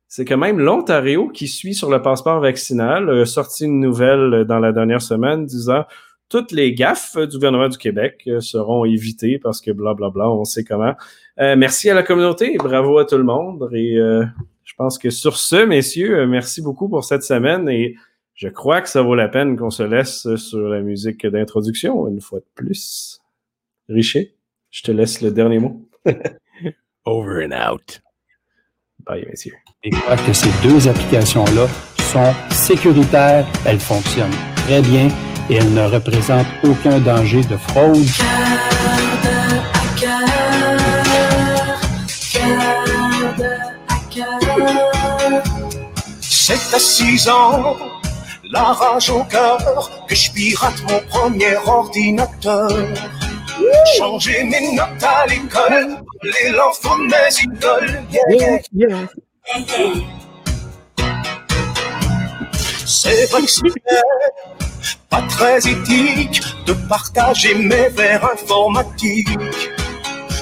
c'est que même l'Ontario, qui suit sur le passeport vaccinal, a sorti une nouvelle dans la dernière semaine disant toutes les gaffes du gouvernement du Québec seront évitées parce que blablabla, bla, bla, on sait comment. Euh, merci à la communauté, bravo à tout le monde. Et euh, je pense que sur ce, messieurs, euh, merci beaucoup pour cette semaine et je crois que ça vaut la peine qu'on se laisse sur la musique d'introduction une fois de plus. Richer, je te laisse le dernier mot. Over and out. Bye, messieurs. Et crois que ces deux applications-là sont sécuritaires, elles fonctionnent très bien et elles ne représentent aucun danger de fraude. C'est à six ans, la rage au cœur, que je pirate mon premier ordinateur. Changer mes notes à l'école, les l'enfant de mes idoles. Yeah, yeah. C'est vrai que c'est pas très éthique de partager mes vers informatiques.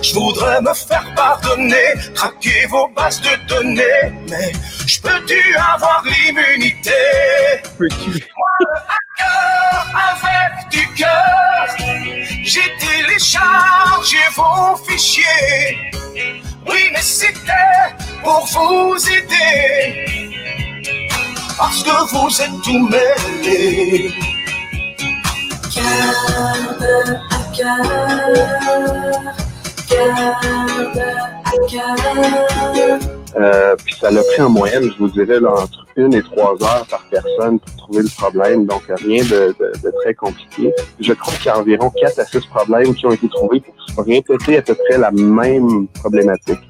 Je voudrais me faire pardonner, traquer vos bases de données, mais je peux-tu avoir l'immunité? Hacker avec du cœur, j'ai téléchargé vos fichiers. Oui, mais c'était pour vous aider. parce que vous êtes tout mêlés. Cœur, à cœur. Euh, puis ça l'a pris en moyenne, je vous dirais, entre une et trois heures par personne pour trouver le problème. Donc rien de, de, très compliqué. Je crois qu'il y a environ quatre à six problèmes qui ont été trouvés pour répéter à peu près la même problématique.